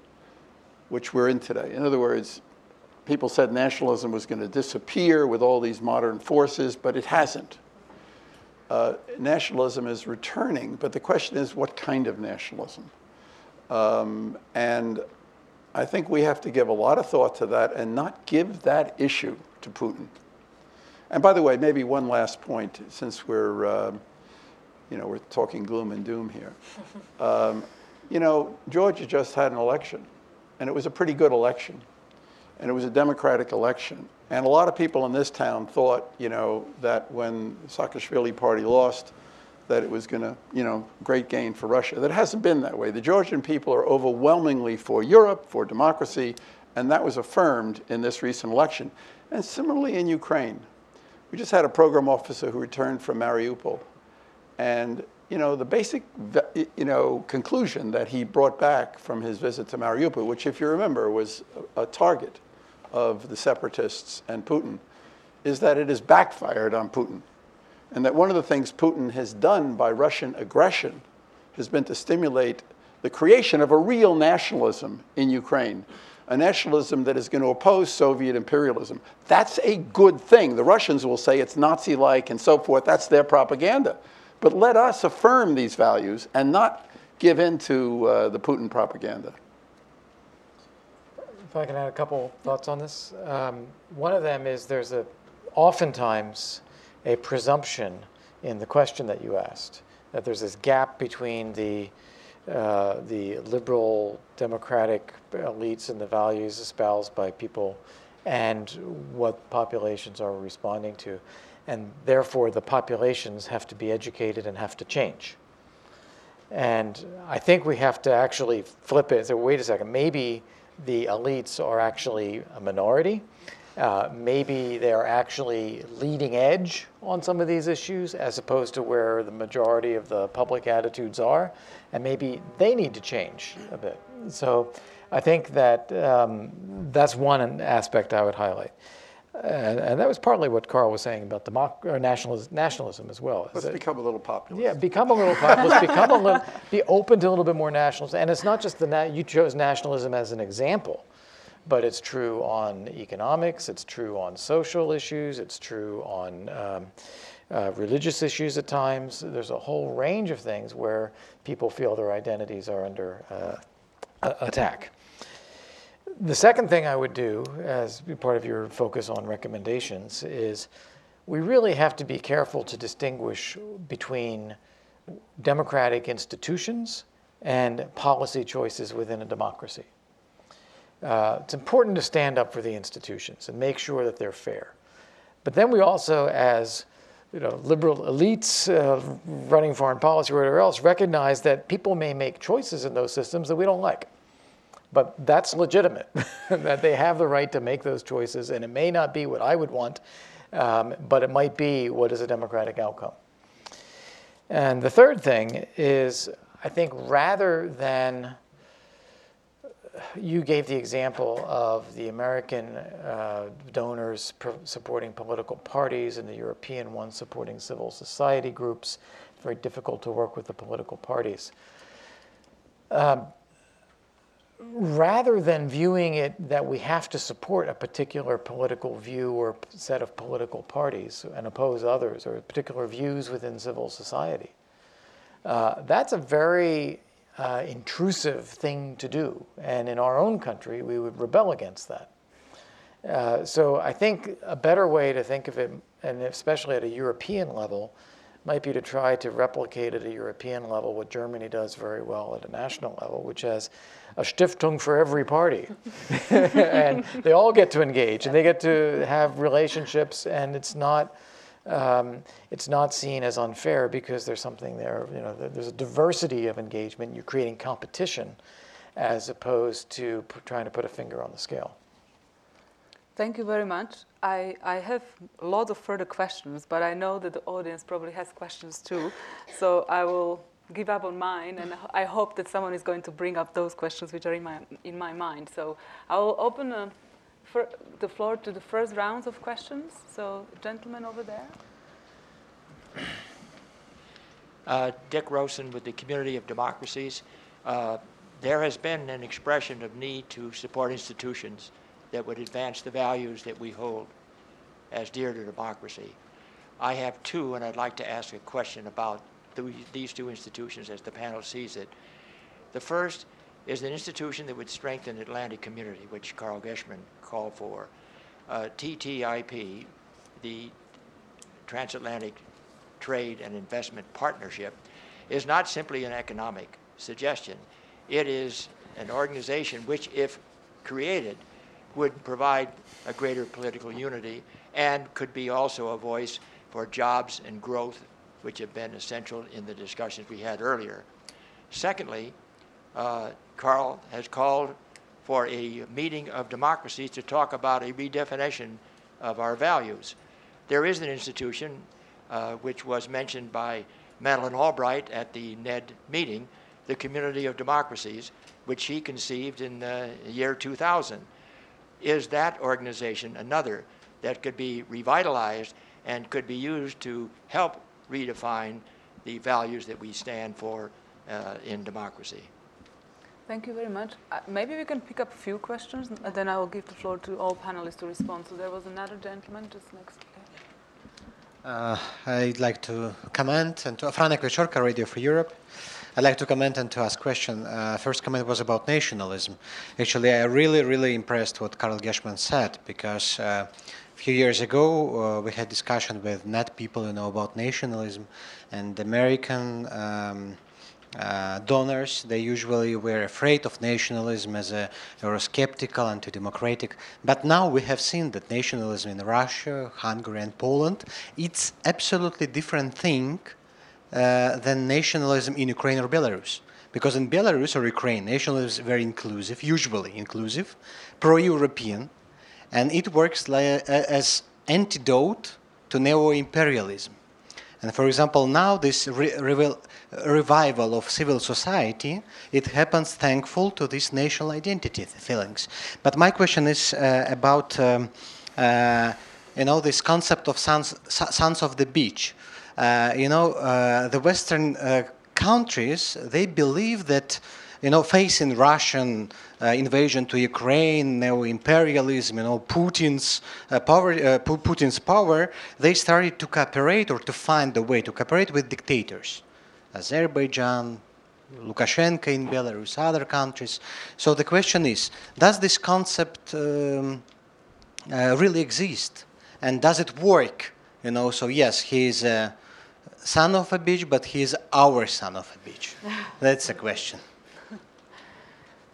which we're in today. In other words, people said nationalism was going to disappear with all these modern forces, but it hasn't. Uh, nationalism is returning, but the question is what kind of nationalism? Um, and I think we have to give a lot of thought to that and not give that issue to Putin. And by the way, maybe one last point, since we're, uh, you know, we're talking gloom and doom here. [LAUGHS] Um, you know, Georgia just had an election, and it was a pretty good election, and it was a democratic election. And a lot of people in this town thought, you know, that when the Saakashvili party lost, that it was going to, you know, great gain for Russia. That hasn't been that way. The Georgian people are overwhelmingly for Europe, for democracy, and that was affirmed in this recent election. And similarly in Ukraine. We just had a program officer who returned from Mariupol. And you know, the basic you know, conclusion that he brought back from his visit to Mariupol, which, if you remember, was a target of the separatists and Putin, is that it has backfired on Putin. And that one of the things Putin has done by Russian aggression has been to stimulate the creation of a real nationalism in Ukraine a nationalism that is going to oppose Soviet imperialism. That's a good thing. The Russians will say it's Nazi like and so forth. That's their propaganda. But let us affirm these values and not give in to uh, the Putin propaganda. If I can add a couple thoughts on this. Um, one of them is there's a, oftentimes a presumption in the question that you asked that there's this gap between the uh, the liberal democratic elites and the values espoused by people and what populations are responding to. And therefore, the populations have to be educated and have to change. And I think we have to actually flip it and say, wait a second, maybe the elites are actually a minority uh, maybe they're actually leading edge on some of these issues as opposed to where the majority of the public attitudes are, and maybe they need to change a bit. So I think that um, that's one aspect I would highlight. And, and, that was partly what Carl was saying about democ- or nationalism, nationalism as well. Let's that, become a little populist. Yeah, become a little populist. become a little, be open to a little bit more nationalism. And it's not just the na- you chose nationalism as an example but it's true on economics, it's true on social issues, it's true on um, uh, religious issues at times. There's a whole range of things where people feel their identities are under uh, attack. The second thing I would do, as part of your focus on recommendations, is we really have to be careful to distinguish between democratic institutions and policy choices within a democracy. Uh, it's important to stand up for the institutions and make sure that they're fair. But then we also, as you know, liberal elites uh, running foreign policy or whatever else, recognize that people may make choices in those systems that we don't like. But that's legitimate, [LAUGHS] that they have the right to make those choices, and it may not be what I would want, um, but it might be what is a democratic outcome. And the third thing is, I think rather than you gave the example of the American uh, donors supporting political parties and the European ones supporting civil society groups. Very difficult to work with the political parties. Um, rather than viewing it that we have to support a particular political view or set of political parties and oppose others or particular views within civil society, uh, that's a very uh, intrusive thing to do. And in our own country, we would rebel against that. Uh, so I think a better way to think of it, and especially at a European level, might be to try to replicate at a European level what Germany does very well at a national level, which has a Stiftung for every party. [LAUGHS] and they all get to engage and they get to have relationships, and it's not um, it's not seen as unfair because there's something there, you know, there's a diversity of engagement, you're creating competition. as opposed to p- trying to put a finger on the scale. Thank you very much. I, I have a lot of further questions, but I know that the audience probably has questions too. So I will give up on mine, and I hope that someone is going to bring up those questions which are in my, in my mind. So I will open uh, fir- the floor to the first rounds of questions. So, gentlemen over there. Uh, Dick Rosen with the Community of Democracies. Uh, there has been an expression of need to support institutions that would advance the values that we hold as dear to democracy. I have two, and I'd like to ask a question about these two institutions as the panel sees it. The first is an institution that would strengthen the Atlantic community, which Carl Gershman called for. Uh, TTIP, the Transatlantic Trade and Investment Partnership, is not simply an economic suggestion. It is an organization which, if created, would provide a greater political unity and could be also a voice for jobs and growth, which have been essential in the discussions we had earlier. Secondly, uh, Carl has called for a meeting of democracies to talk about a redefinition of our values. There is an institution uh, which was mentioned by Madeleine Albright at the NED meeting, the Community of Democracies, which she conceived in the year 2000 is that organization another that could be revitalized and could be used to help redefine the values that we stand for uh, in democracy? Thank you very much. Uh, maybe we can pick up a few questions, and then I will give the floor to all panelists to respond. So there was another gentleman just next. Uh, I'd like to comment and to Franak Viačorka, Radio for Europe. I'd like to comment and to ask question. Uh, first comment was about nationalism. Actually, I really, really impressed what Carl Gershman said because uh, a few years ago uh, we had discussion with net people, you know, about nationalism, and American. Um, uh, donors, they usually were afraid of nationalism as a Eurosceptical, anti-democratic. But now we have seen that nationalism in Russia, Hungary, and Poland, it's absolutely different thing uh, than nationalism in Ukraine or Belarus. Because in Belarus or Ukraine, nationalism is very inclusive, usually inclusive, pro-European, and it works like, uh, as antidote to neo-imperialism. And for example, now this re- revel- revival of civil society, it happens thankful to these national identity feelings. But my question is uh, about, um, uh, you know, this concept of sons, sons of the beach. Uh, you know, uh, the Western uh, countries, they believe that you know, facing Russian uh, invasion to Ukraine, neo-imperialism, you know, Putin's uh, power, uh, Putin's power, they started to cooperate or to find a way to cooperate with dictators, Azerbaijan, Lukashenko in Belarus, other countries. So the question is, does this concept um, uh, really exist, and does it work? You know, so yes, he is a son of a bitch, but he is our son of a bitch. [LAUGHS] That's a question.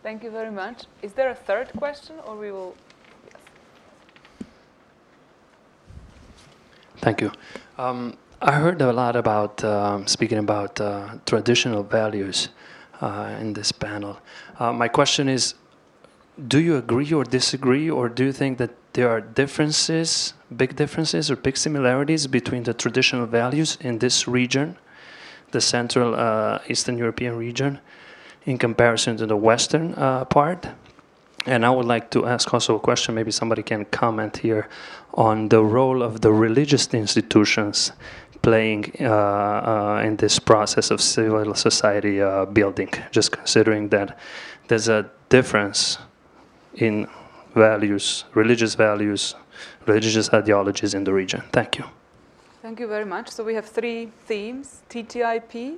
Thank you very much. Is there a third question, or we will? Yes. Thank you. Um, I heard a lot about um, speaking about uh, traditional values uh, in this panel. Uh, my question is: Do you agree or disagree, or do you think that there are differences, big differences, or big similarities between the traditional values in this region, the Central uh, Eastern European region, in comparison to the Western uh, part? And I would like to ask also a question, maybe somebody can comment here on the role of the religious institutions playing uh, uh, in this process of civil society uh, building, just considering that there's a difference in values, religious values, religious ideologies in the region. Thank you. Thank you very much. So we have three themes TTIP,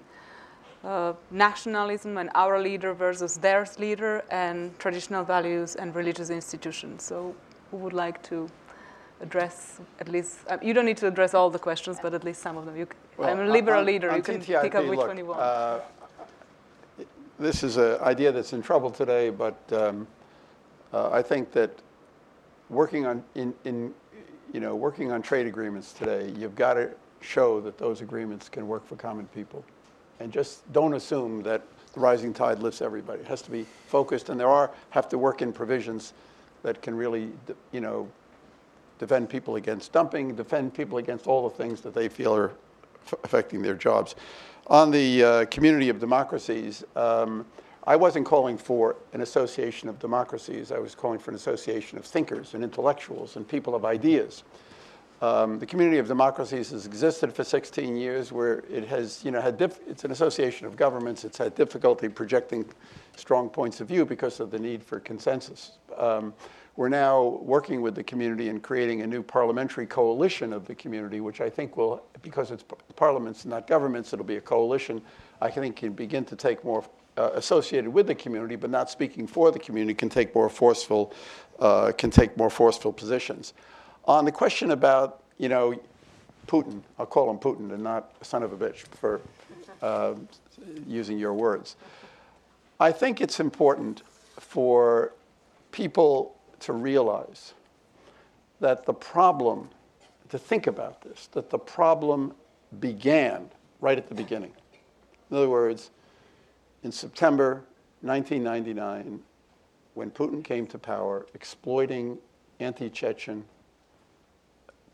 uh, nationalism and our leader versus their leader, and traditional values and religious institutions. So, who would like to address at least? Uh, you don't need to address all the questions, but at least some of them. You, Well, I'm a liberal on- leader. on you can TTIP, pick up which look, one you want. uh, This is an idea that's in trouble today, but um, uh, I think that working on, in, in, you know, working on trade agreements today, you've got to show that those agreements can work for common people. And just don't assume that the rising tide lifts everybody. It has to be focused, and there are have to work in provisions that can really, you know, defend people against dumping, defend people against all the things that they feel are affecting their jobs. On the uh, community of democracies, um, I wasn't calling for an association of democracies. I was calling for an association of thinkers and intellectuals and people of ideas. Um, the community of democracies has existed for 16 years, where it has, you know, had it's an association of governments. It's had difficulty projecting strong points of view because of the need for consensus. Um, we're now working with the community and creating a new parliamentary coalition of the community, which I think will, because it's parliaments, not governments, it'll be a coalition. I think can begin to take more uh, associated with the community, but not speaking for the community, can take more forceful, uh, can take more forceful positions. On the question about, you know, Putin, I'll call him Putin and not son of a bitch for uh, using your words. I think it's important for people to realize that the problem, to think about this, that the problem began right at the beginning. In other words, in September 1999, when Putin came to power, exploiting anti Chechen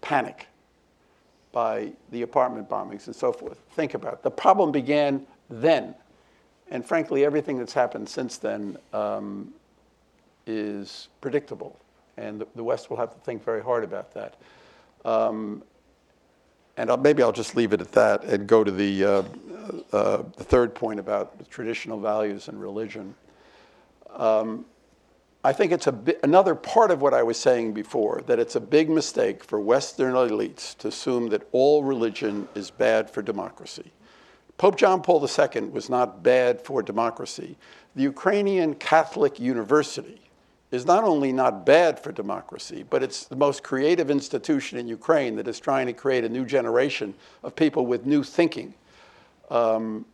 panic by the apartment bombings and so forth. Think about it. The problem began then. And frankly, everything that's happened since then um, is predictable. And the, the, West will have to think very hard about that. Um, and I'll, maybe I'll just leave it at that and go to the, uh, uh, the third point about traditional values and religion. Um, I think it's bi- another part of what I was saying before that it's a big mistake for Western elites to assume that all religion is bad for democracy. Pope John Paul II was not bad for democracy. The Ukrainian Catholic University is not only not bad for democracy, but it's the most creative institution in Ukraine that is trying to create a new generation of people with new thinking. Um,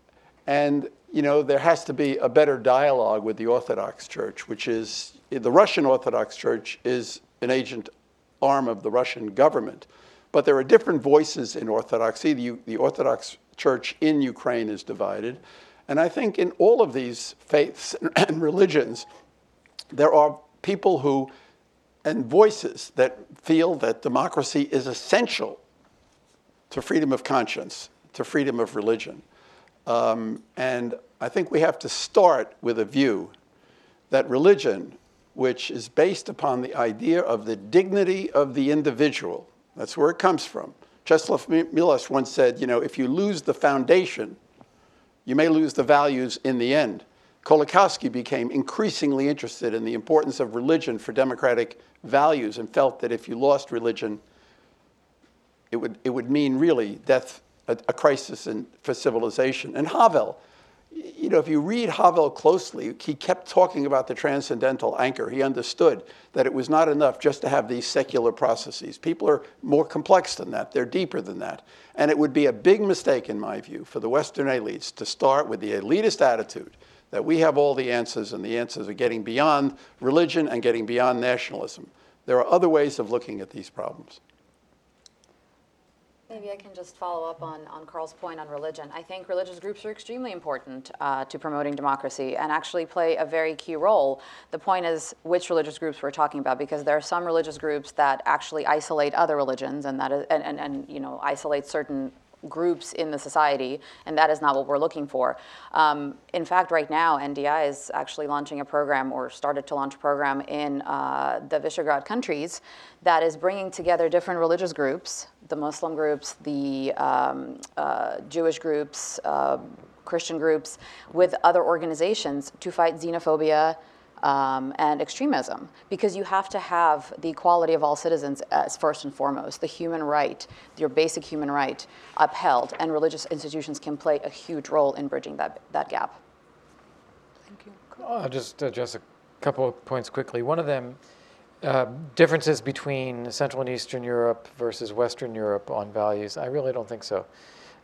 and you know, there has to be a better dialogue with the Orthodox Church, which is the Russian Orthodox Church is an agent arm of the Russian government. But there are different voices in Orthodoxy. The, the Orthodox Church in Ukraine is divided. And I think in all of these faiths [CLEARS THROAT] and religions, there are people who, and voices that feel that democracy is essential to freedom of conscience, to freedom of religion. Um, and I think we have to start with a view that religion, which is based upon the idea of the dignity of the individual, that's where it comes from. Czeslaw Milosz once said, you know, if you lose the foundation, you may lose the values in the end. Kolakowski became increasingly interested in the importance of religion for democratic values and felt that if you lost religion, it would, it would mean really death a, a crisis in, for civilization. And Havel, you know, if you read Havel closely, he kept talking about the transcendental anchor. He understood that it was not enough just to have these secular processes. People are more complex than that, they're deeper than that. And it would be a big mistake, in my view, for the Western elites to start with the elitist attitude that we have all the answers and the answers are getting beyond religion and getting beyond nationalism. There are other ways of looking at these problems. Maybe I can just follow up on, on Carl's point on religion. I think religious groups are extremely important uh, to promoting democracy and actually play a very key role. The point is which religious groups we're talking about, because there are some religious groups that actually isolate other religions and that is, and, and, and you know isolate certain groups in the society, and that is not what we're looking for. Um, in fact, right now, NDI is actually launching a program or started to launch a program in uh, the Visegrad countries that is bringing together different religious groups, the Muslim groups, the um, uh, Jewish groups, uh, Christian groups, with other organizations to fight xenophobia, um, and extremism because you have to have the equality of all citizens as first and foremost, the human right, your basic human right upheld, and religious institutions can play a huge role in bridging that, that gap. Thank you. I'll just address a couple of points quickly. One of them, uh, differences between Central and Eastern Europe versus Western Europe on values. I really don't think so.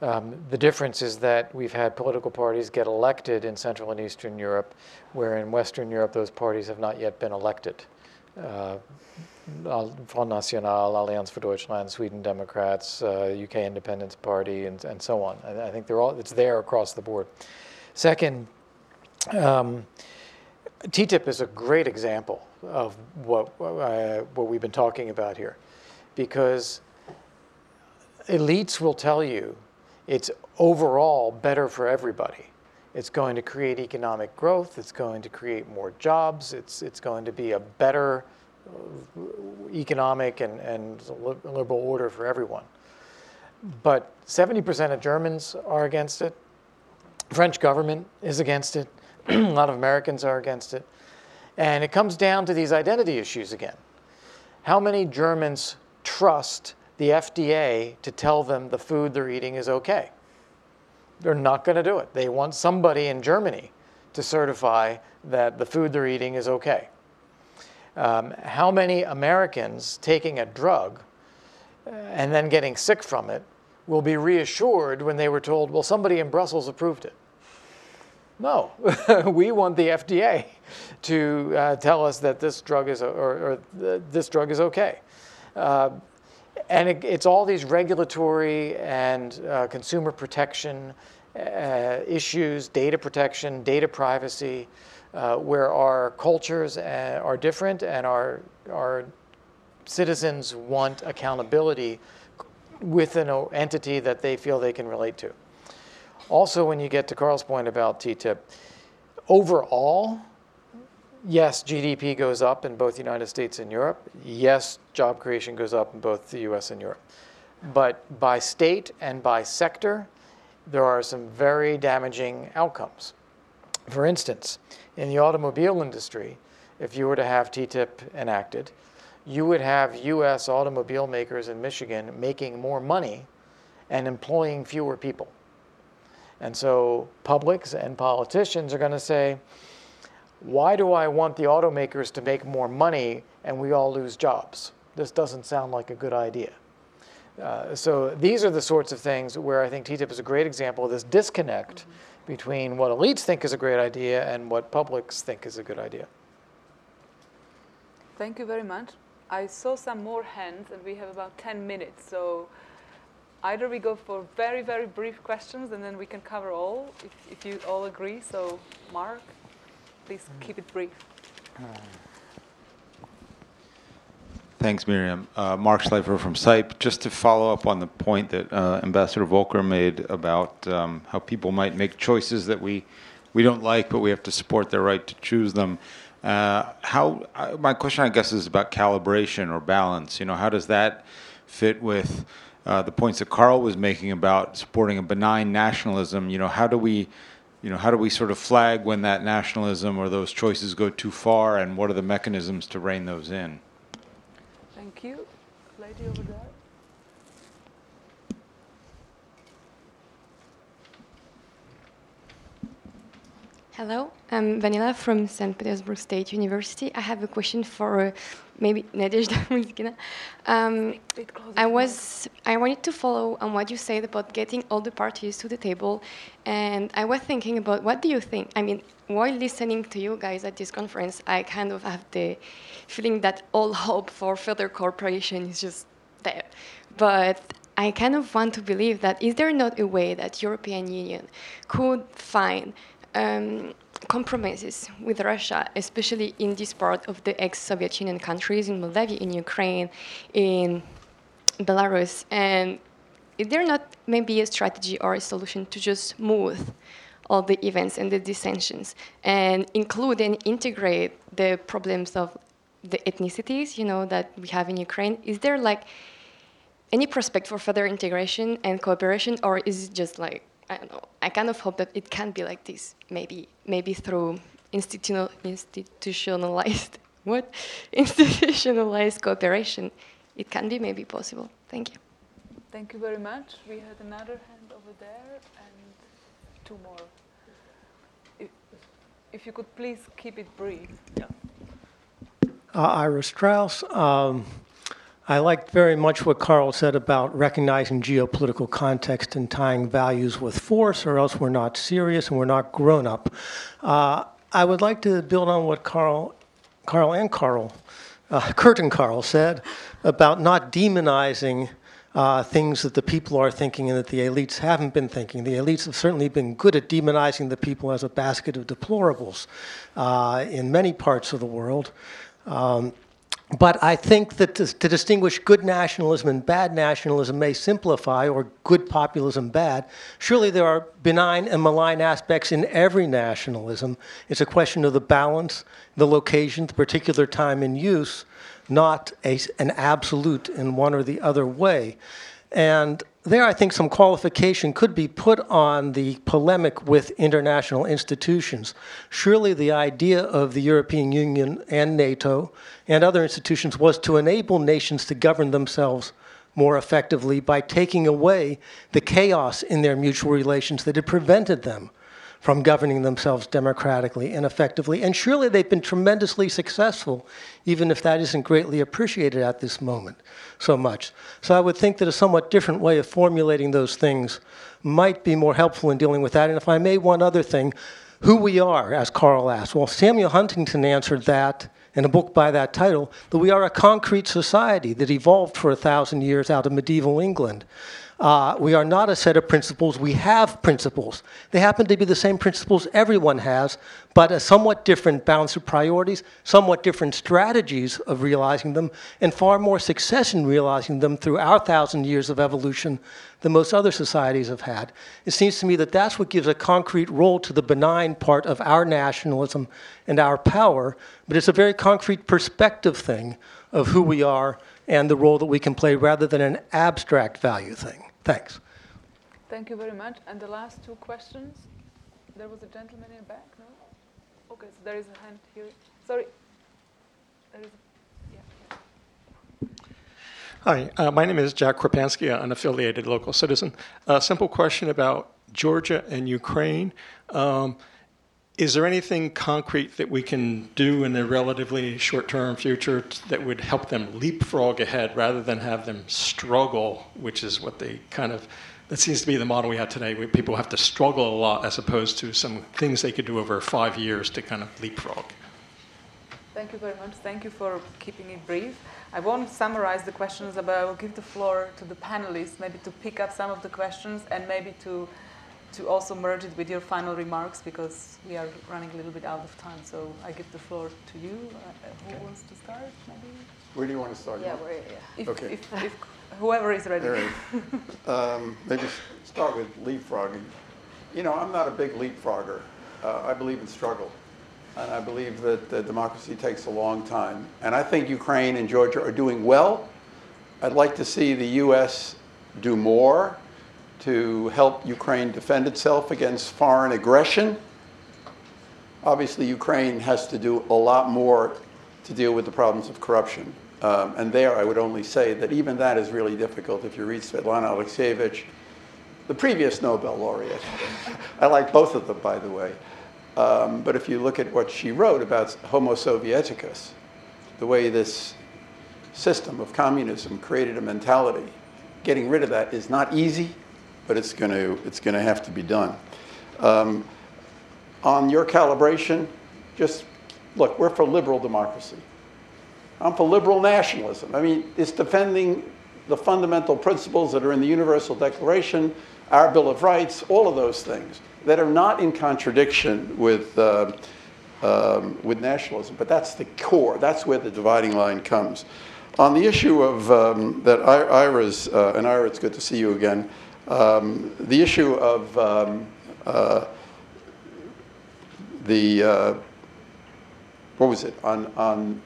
Um, the difference is that we've had political parties get elected in Central and Eastern Europe, where in Western Europe those parties have not yet been elected. Uh, Front National, Alliance for Deutschland, Sweden Democrats, uh, UK Independence Party, and, and so on. I, I think they're all, it's there across the board. Second, Um, TTIP is a great example of what, uh, what we've been talking about here because elites will tell you it's overall better for everybody. It's going to create economic growth, it's going to create more jobs, it's, it's going to be a better uh, economic and, and liberal order for everyone. But 70% of Germans are against it. French government is against it. [CLEARS THROAT] a lot of Americans are against it. And it comes down to these identity issues again. How many Germans trust the FDA to tell them the food they're eating is okay? They're not going to do it. They want somebody in Germany to certify that the food they're eating is okay. Um, how many Americans taking a drug uh, and then getting sick from it will be reassured when they were told, well, somebody in Brussels approved it? No, [LAUGHS] we want the FDA to uh, tell us that this drug is or, or this drug is okay. Uh, and it, it's all these regulatory and uh, consumer protection uh, issues, data protection, data privacy, uh, where our cultures uh, are different and our our citizens want accountability with an entity that they feel they can relate to. Also, when you get to Carl's point about TTIP, overall, yes, GDP goes up in both the United States and Europe. Yes, job creation goes up in both the US and Europe. But by state and by sector, there are some very damaging outcomes. For instance, in the automobile industry, if you were to have TTIP enacted, you would have US automobile makers in Michigan making more money and employing fewer people. And so publics and politicians are going to say, why do I want the automakers to make more money and we all lose jobs? This doesn't sound like a good idea. Uh, so these are the sorts of things where I think TTIP is a great example of this disconnect mm -hmm. between what elites think is a great idea and what publics think is a good idea. Thank you very much. I saw some more hands and we have about 10 minutes. So either we go for very, very brief questions and then we can cover all, if, if you all agree. So, Mark, please keep it brief. Thanks, Miriam. Uh, Mark Schleifer from CIPE. Just to follow up on the point that uh, Ambassador Volker made about um, how people might make choices that we, we don't like, but we have to support their right to choose them. Uh, how uh, my question, I guess, is about calibration or balance. You know, how does that fit with uh, the points that Carl was making about supporting a benign nationalism. You know, how do we, you know, how do we sort of flag when that nationalism or those choices go too far, and what are the mechanisms to rein those in? Thank you, lady over there. Hello, I'm Vanilla from St. Petersburg State University. I have a question for uh, maybe [LAUGHS] Nadezhda. Um, I was I wanted to follow on what you said about getting all the parties to the table, and I was thinking about what do you think? I mean, while listening to you guys at this conference, I kind of have the feeling that all hope for further cooperation is just there, but. I kind of want to believe that is there not a way that European Union could find um, compromises with Russia, especially in this part of the ex-Soviet Union countries, in Moldavia, in Ukraine, in Belarus, and is there not maybe a strategy or a solution to just smooth all the events and the dissensions and include and integrate the problems of the ethnicities, you know, that we have in Ukraine? Is there like any prospect for further integration and cooperation, or is it just like I don't know. I kind of hope that it can be like this. Maybe, maybe through institutional, institutionalized [LAUGHS] what institutionalized cooperation, it can be maybe possible. Thank you. Thank you very much. We had another hand over there and two more. If, if you could please keep it brief. Yeah. Uh, Ira Strauss. Um, I liked very much what Carl said about recognizing geopolitical context and tying values with force, or else we're not serious and we're not grown up. Uh, I would like to build on what Carl, Carl and Carl, uh, [LAUGHS] Kurt and Carl said about not demonizing uh, things that the people are thinking and that the elites haven't been thinking. The elites have certainly been good at demonizing the people as a basket of deplorables uh, in many parts of the world. Um, but I think that to, to, distinguish good nationalism and bad nationalism may simplify, or good populism bad. Surely there are benign and malign aspects in every nationalism. It's a question of the balance, the location, the particular time in use, not a, an absolute in one or the other way. And there, I think some qualification could be put on the polemic with international institutions. Surely the idea of the European Union and NATO and other institutions was to enable nations to govern themselves more effectively by taking away the chaos in their mutual relations that had prevented them from governing themselves democratically and effectively. And surely they've been tremendously successful, even if that isn't greatly appreciated at this moment so much. So I would think that a somewhat different way of formulating those things might be more helpful in dealing with that. And if I may, one other thing who we are, as Carl asked. Well, Samuel Huntington answered that in a book by that title that we are a concrete society that evolved for a thousand years out of medieval England. Uh, we are not a set of principles. We have principles. They happen to be the same principles everyone has, but a somewhat different balance of priorities, somewhat different strategies of realizing them, and far more success in realizing them through our thousand years of evolution than most other societies have had. It seems to me that that's what gives a concrete role to the benign part of our nationalism and our power, but it's a very concrete perspective thing of who we are and the role that we can play rather than an abstract value thing. Thanks. Thank you very much. And the last two questions. There was a gentleman in the back, no? Okay, so there is a hand here. Sorry. There is a, yeah. Hi, uh, my name is Jack Kropansky, an affiliated local citizen. A simple question about Georgia and Ukraine. Um, is there anything concrete that we can do in the relatively short term future that would help them leapfrog ahead rather than have them struggle, which is what they kind of, that seems to be the model we have today, where people have to struggle a lot as opposed to some things they could do over five years to kind of leapfrog? Thank you very much. Thank you for keeping it brief. I won't summarize the questions, but I will give the floor to the panelists, maybe to pick up some of the questions and maybe to to also merge it with your final remarks because we are running a little bit out of time. So I give the floor to you. Uh, who okay. wants to start? Maybe. Where do you want to start? Yeah, where, yeah. If, okay. If, if whoever is ready. Right. um, maybe start with leapfrogging. You know, I'm not a big leapfrogger. Uh, I believe in struggle. And I believe that uh, democracy takes a long time. And I think Ukraine and Georgia are doing well. I'd like to see the U.S. do more to help Ukraine defend itself against foreign aggression. Obviously, Ukraine has to do a lot more to deal with the problems of corruption. Um, and there, I would only say that even that is really difficult. If you read Svetlana Alexievich, the previous Nobel laureate, [LAUGHS] I like both of them, by the way. Um, but if you look at what she wrote about Homo Sovieticus, the way this system of communism created a mentality, getting rid of that is not easy but it's going to it's going to have to be done. Um, on your calibration, just look, we're for liberal democracy. I'm for liberal nationalism. I mean, it's defending the fundamental principles that are in the Universal Declaration, our Bill of Rights, all of those things that are not in contradiction with. Uh, um, with nationalism, but that's the core. That's where the dividing line comes. On the issue of um, that, Ira's uh, and Ira, it's good to see you again. Um, the issue of um, uh, the, uh, what was it, on, on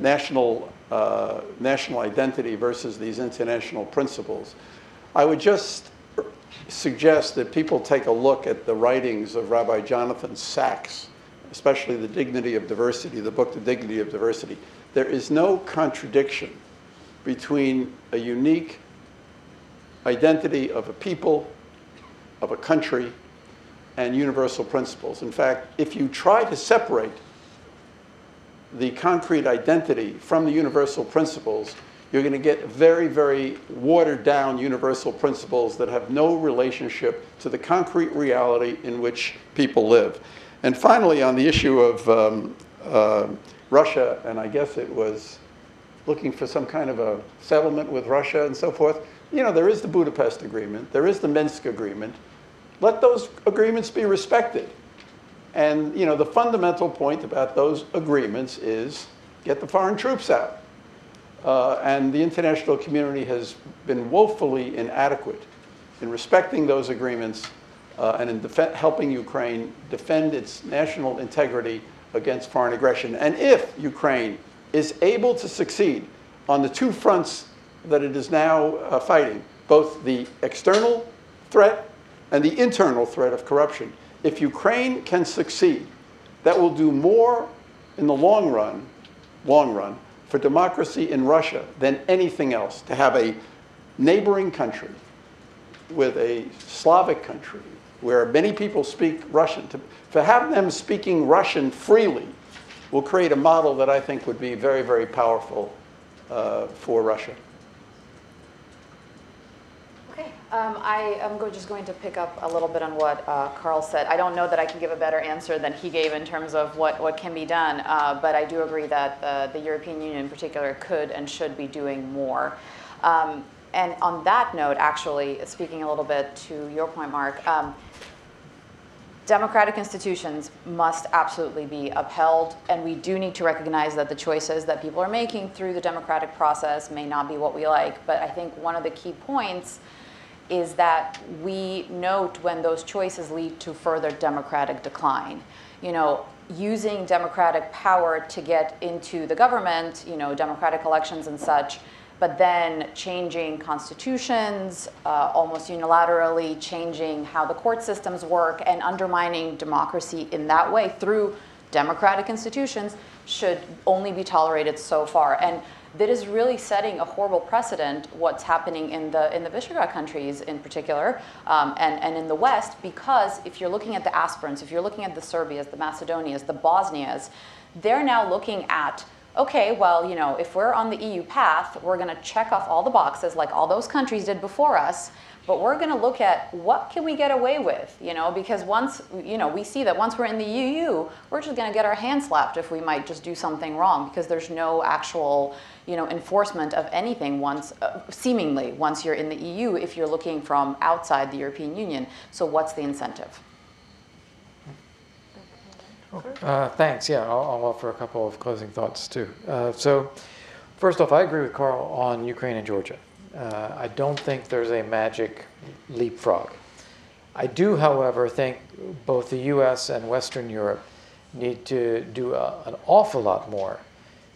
national, uh, national identity versus these international principles, I would just suggest that people take a look at the writings of Rabbi Jonathan Sacks, especially The Dignity of Diversity, the book The Dignity of Diversity. There is no contradiction between a unique identity of a people, of a country, and universal principles. In fact, if you try to separate the concrete identity from the universal principles, you're going to get very, very watered down universal principles that have no relationship to the concrete reality in which people live. And finally, on the issue of um, uh, Russia, and I guess it was looking for some kind of a settlement with Russia and so forth, you know, there is the Budapest Agreement, there is the Minsk Agreement. Let those agreements be respected. And, you know, the fundamental point about those agreements is get the foreign troops out. Uh, and the international community has been woefully inadequate in respecting those agreements uh, and in helping Ukraine defend its national integrity against foreign aggression. And if Ukraine is able to succeed on the two fronts that it is now uh, fighting, both the external threat and the internal threat of corruption, if Ukraine can succeed, that will do more in the long run, long run, for democracy in Russia than anything else. To have a neighboring country with a Slavic country where many people speak Russian, to, to have them speaking Russian freely will create a model that I think would be very, very powerful uh, for Russia. Okay, um, I am go just going to pick up a little bit on what uh, Carl said. I don't know that I can give a better answer than he gave in terms of what, what can be done, uh, but I do agree that the European Union in particular could and should be doing more. Um, and on that note, actually, speaking a little bit to your point, Mark, um, democratic institutions must absolutely be upheld, and we do need to recognize that the choices that people are making through the democratic process may not be what we like. But I think one of the key points is that we note when those choices lead to further democratic decline. You know, using democratic power to get into the government, you know, democratic elections and such, but then changing constitutions, uh, almost unilaterally changing how the court systems work, and undermining democracy in that way through democratic institutions should only be tolerated so far. And that is really setting a horrible precedent what's happening in the in the Visegrad countries in particular um, and, and in the West because if you're looking at the aspirants, if you're looking at the Serbias, the Macedonias, the Bosnias, they're now looking at okay, well, you know, if we're on the EU path, we're going to check off all the boxes like all those countries did before us, but we're going to look at what can we get away with, you know, because once, you know, we see that once we're in the EU, we're just going to get our hands slapped if we might just do something wrong because there's no actual, you know, enforcement of anything once, uh, seemingly, once you're in the EU if you're looking from outside the European Union. So what's the incentive? Uh, thanks. Yeah, I'll, I'll, offer a couple of closing thoughts too. Uh, so, first off, I agree with Carl on Ukraine and Georgia. Uh, I don't think there's a magic leapfrog. I do, however, think both the U.S. and Western Europe need to do a, an awful lot more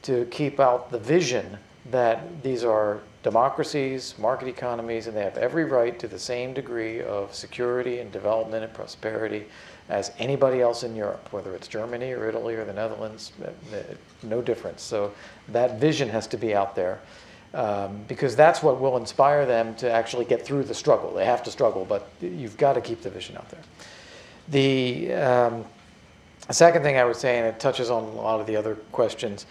to keep out the vision that these are democracies, market economies, and they have every right to the same degree of security and development and prosperity as anybody else in Europe, whether it's Germany or Italy or the Netherlands, uh, uh, no difference. So that vision has to be out there um, because that's what will inspire them to actually get through the struggle. They have to struggle, but you've got to keep the vision out there. The um, second thing I would say, and it touches on a lot of the other questions,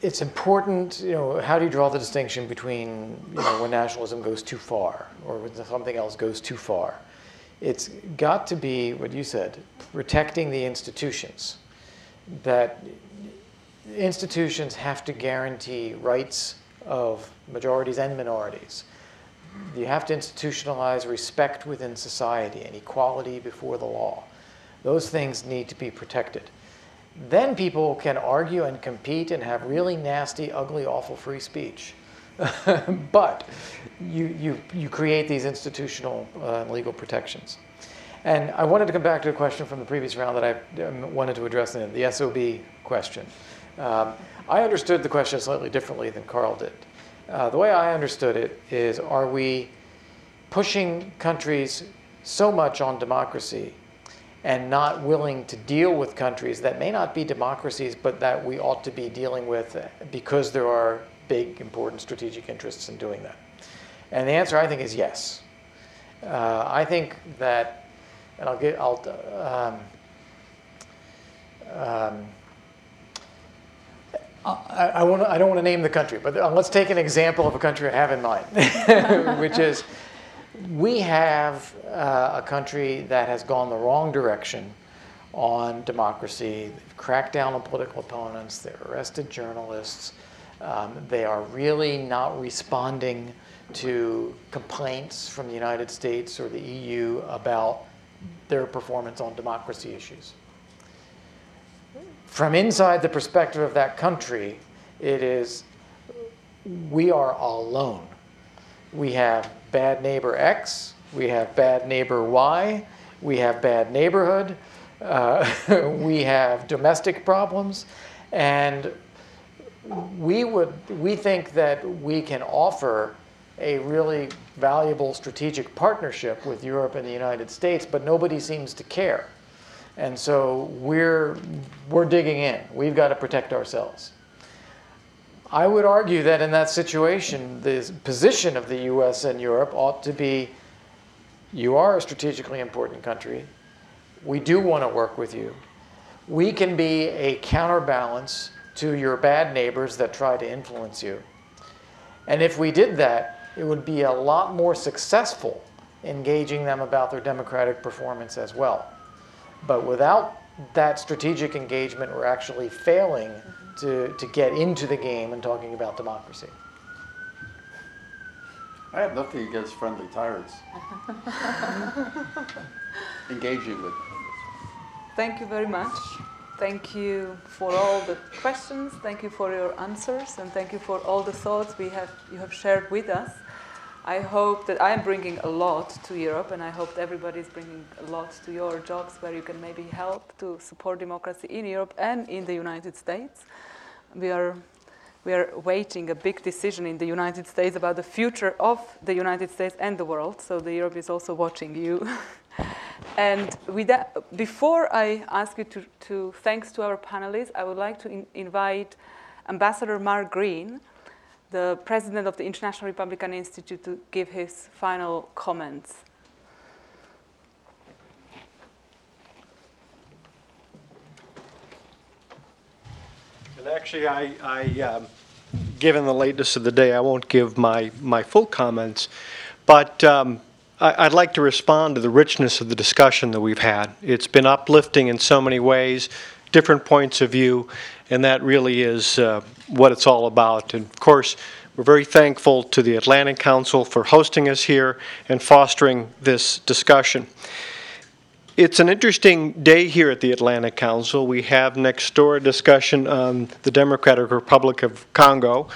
it's important, you know, how do you draw the distinction between, you know, when nationalism goes too far or when something else goes too far? it's got to be what you said, protecting the institutions. That institutions have to guarantee rights of majorities and minorities. You have to institutionalize respect within society and equality before the law. Those things need to be protected. Then people can argue and compete and have really nasty, ugly, awful free speech. [LAUGHS] but you, you, you create these institutional uh, legal protections. And I wanted to come back to a question from the previous round that I um, wanted to address, in the SOB question. Um, I understood the question slightly differently than Carl did. Uh, the way I understood it is are we pushing countries so much on democracy and not willing to deal with countries that may not be democracies, but that we ought to be dealing with because there are big, important strategic interests in doing that? And the answer, I think, is yes. Uh, I think that, and I'll get, I'll, um, um, I, I, wanna, I don't want to name the country, but let's take an example of a country I have in mind, [LAUGHS] which is we have uh, a country that has gone the wrong direction on democracy. They've cracked down on political opponents. They've arrested journalists. Um, they are really not responding to complaints from the United States or the EU about their performance on democracy issues. From inside the perspective of that country, it is we are alone. We have bad neighbor X, we have bad neighbor Y, we have bad neighborhood, uh, [LAUGHS] we have domestic problems, and we would we think that we can offer a really valuable strategic partnership with Europe and the United States, but nobody seems to care. And so we're, we're digging in. We've got to protect ourselves. I would argue that in that situation, the position of the US and Europe ought to be you are a strategically important country. We do want to work with you. We can be a counterbalance to your bad neighbors that try to influence you. And if we did that, it would be a lot more successful engaging them about their democratic performance as well. But without that strategic engagement, we're actually failing to, to get into the game and talking about democracy. I have nothing against friendly tyrants. [LAUGHS] Engaging with them. Thank you very much. Thank you for all the questions. Thank you for your answers, and thank you for all the thoughts we have you have shared with us. I hope that I am bringing a lot to Europe, and I hope everybody is bringing a lot to your jobs where you can maybe help to support democracy in Europe and in the United States. We are we are waiting a big decision in the United States about the future of the United States and the world. So the Europe is also watching you. [LAUGHS] and that, before I ask you to, to thanks to our panelists, I would like to in, invite Ambassador Mark Green, the president of the International Republican Institute, to give his final comments. Actually, I, I um, given the lateness of the day, I won't give my, my full comments. But um, I, would like to respond to the richness of the discussion that we've had. It's been uplifting in so many ways, different points of view, and that really is uh, what it's all about. And of course, we're very thankful to the Atlantic Council for hosting us here and fostering this discussion. It's an interesting day here at the Atlantic Council. We have next door a discussion on the Democratic Republic of Congo.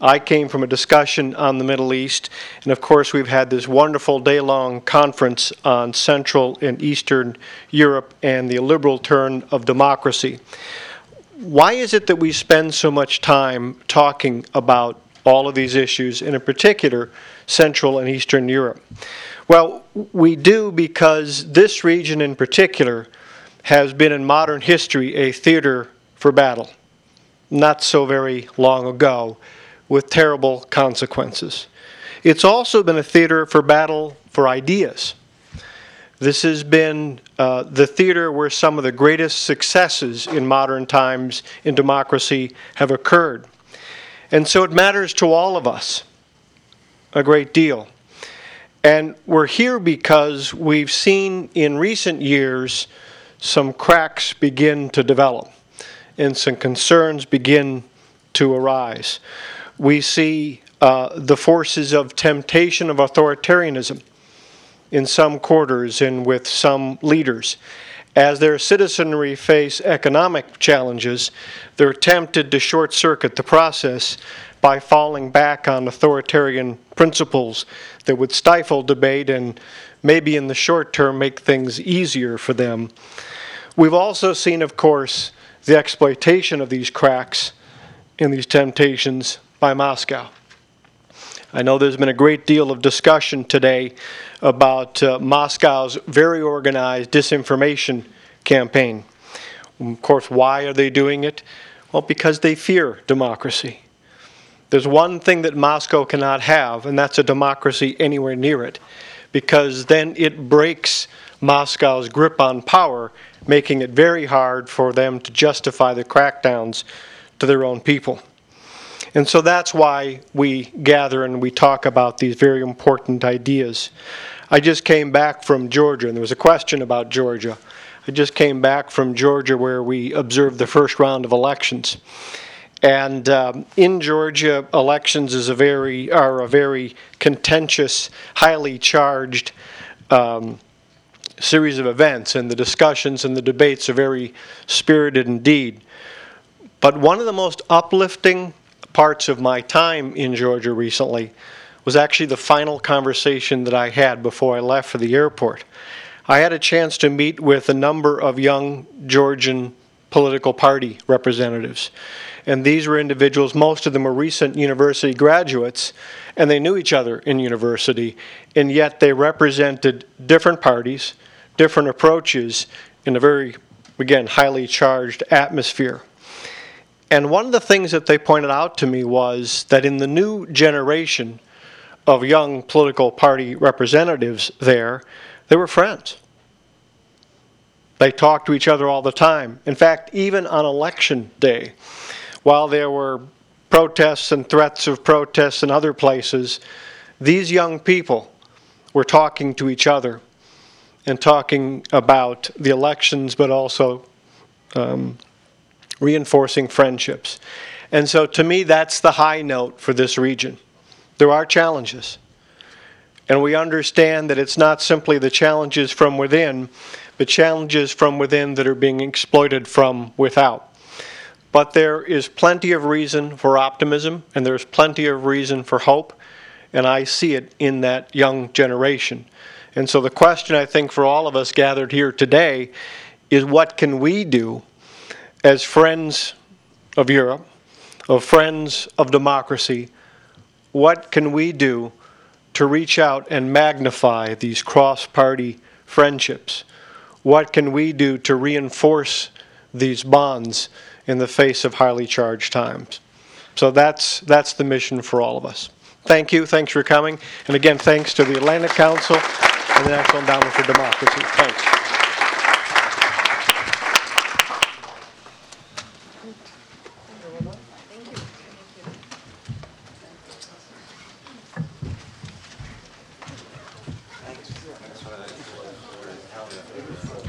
I came from a discussion on the Middle East, and of course, we've had this wonderful day long conference on Central and Eastern Europe and the liberal turn of democracy. Why is it that we spend so much time talking about all of these issues, and in particular, Central and Eastern Europe? Well, we do because this region in particular has been in modern history a theater for battle, not so very long ago, with terrible consequences. It's also been a theater for battle for ideas. This has been uh, the theater where some of the greatest successes in modern times in democracy have occurred. And so it matters to all of us a great deal. And we're here because we've seen in recent years some cracks begin to develop and some concerns begin to arise. We see uh, the forces of temptation of authoritarianism in some quarters and with some leaders. As their citizenry face economic challenges, they're tempted to short circuit the process by falling back on authoritarian principles that would stifle debate and maybe in the short term make things easier for them. We've also seen, of course, the exploitation of these cracks and these temptations by Moscow. I know there's been a great deal of discussion today about uh, Moscow's very organized disinformation campaign. Of course, why are they doing it? Well, because they fear democracy. There's one thing that Moscow cannot have, and that's a democracy anywhere near it, because then it breaks Moscow's grip on power, making it very hard for them to justify the crackdowns to their own people. And so that's why we gather and we talk about these very important ideas. I just came back from Georgia, and there was a question about Georgia. I just came back from Georgia where we observed the first round of elections. And um, in Georgia, elections is a very are a very contentious, highly charged um, series of events, and the discussions and the debates are very spirited indeed. But one of the most uplifting parts of my time in Georgia recently was actually the final conversation that I had before I left for the airport. I had a chance to meet with a number of young Georgian political party representatives. And these were individuals, most of them were recent university graduates, and they knew each other in university, and yet they represented different parties, different approaches in a very, again, highly charged atmosphere. And one of the things that they pointed out to me was that in the new generation of young political party representatives there, they were friends. They talked to each other all the time. In fact, even on election day, while there were protests and threats of protests in other places, these young people were talking to each other and talking about the elections, but also um, reinforcing friendships. And so to me, that's the high note for this region. There are challenges. And we understand that it's not simply the challenges from within, but challenges from within that are being exploited from without. But there is plenty of reason for optimism, and there's plenty of reason for hope, and I see it in that young generation. And so the question I think for all of us gathered here today is what can we do as friends of Europe, of friends of democracy, what can we do to reach out and magnify these cross party friendships? What can we do to reinforce these bonds in the face of highly charged times? So that's, that's the mission for all of us. Thank you. Thanks for coming. And again, thanks to the Atlantic Council and the National Endowment for Democracy. Thanks.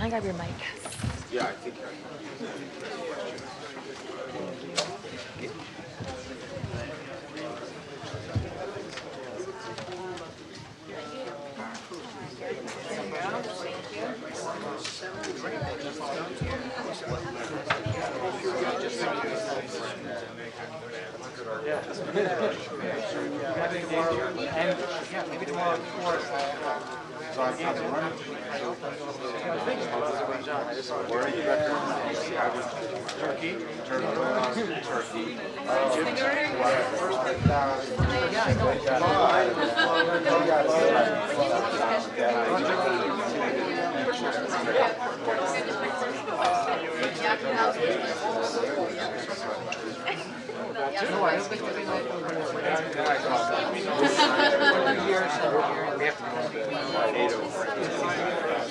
I grab your mic? We have to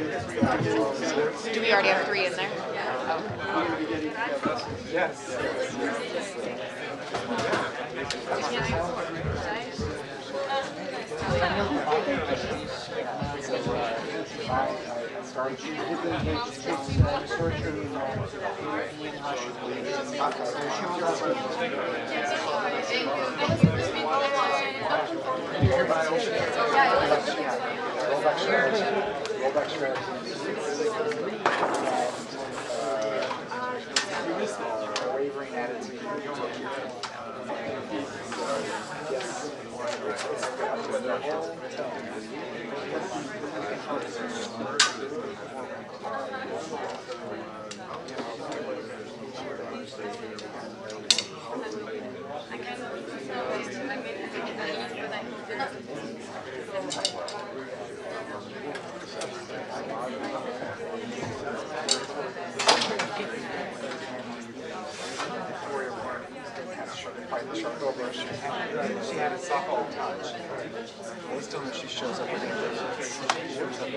Do we already have three in there? Fight the shark. over. She had, she had a sock all the time. I just don't know if she shows up with it. She shows up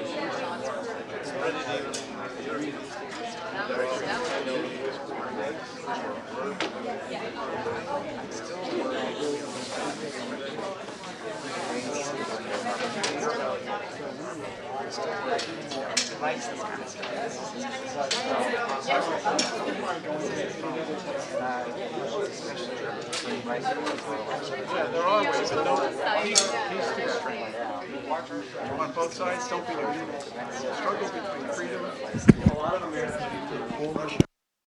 Yeah, there are ways, but don't, he's, he's too strict. On both sides, don't be, struggle between freedom, a lot of are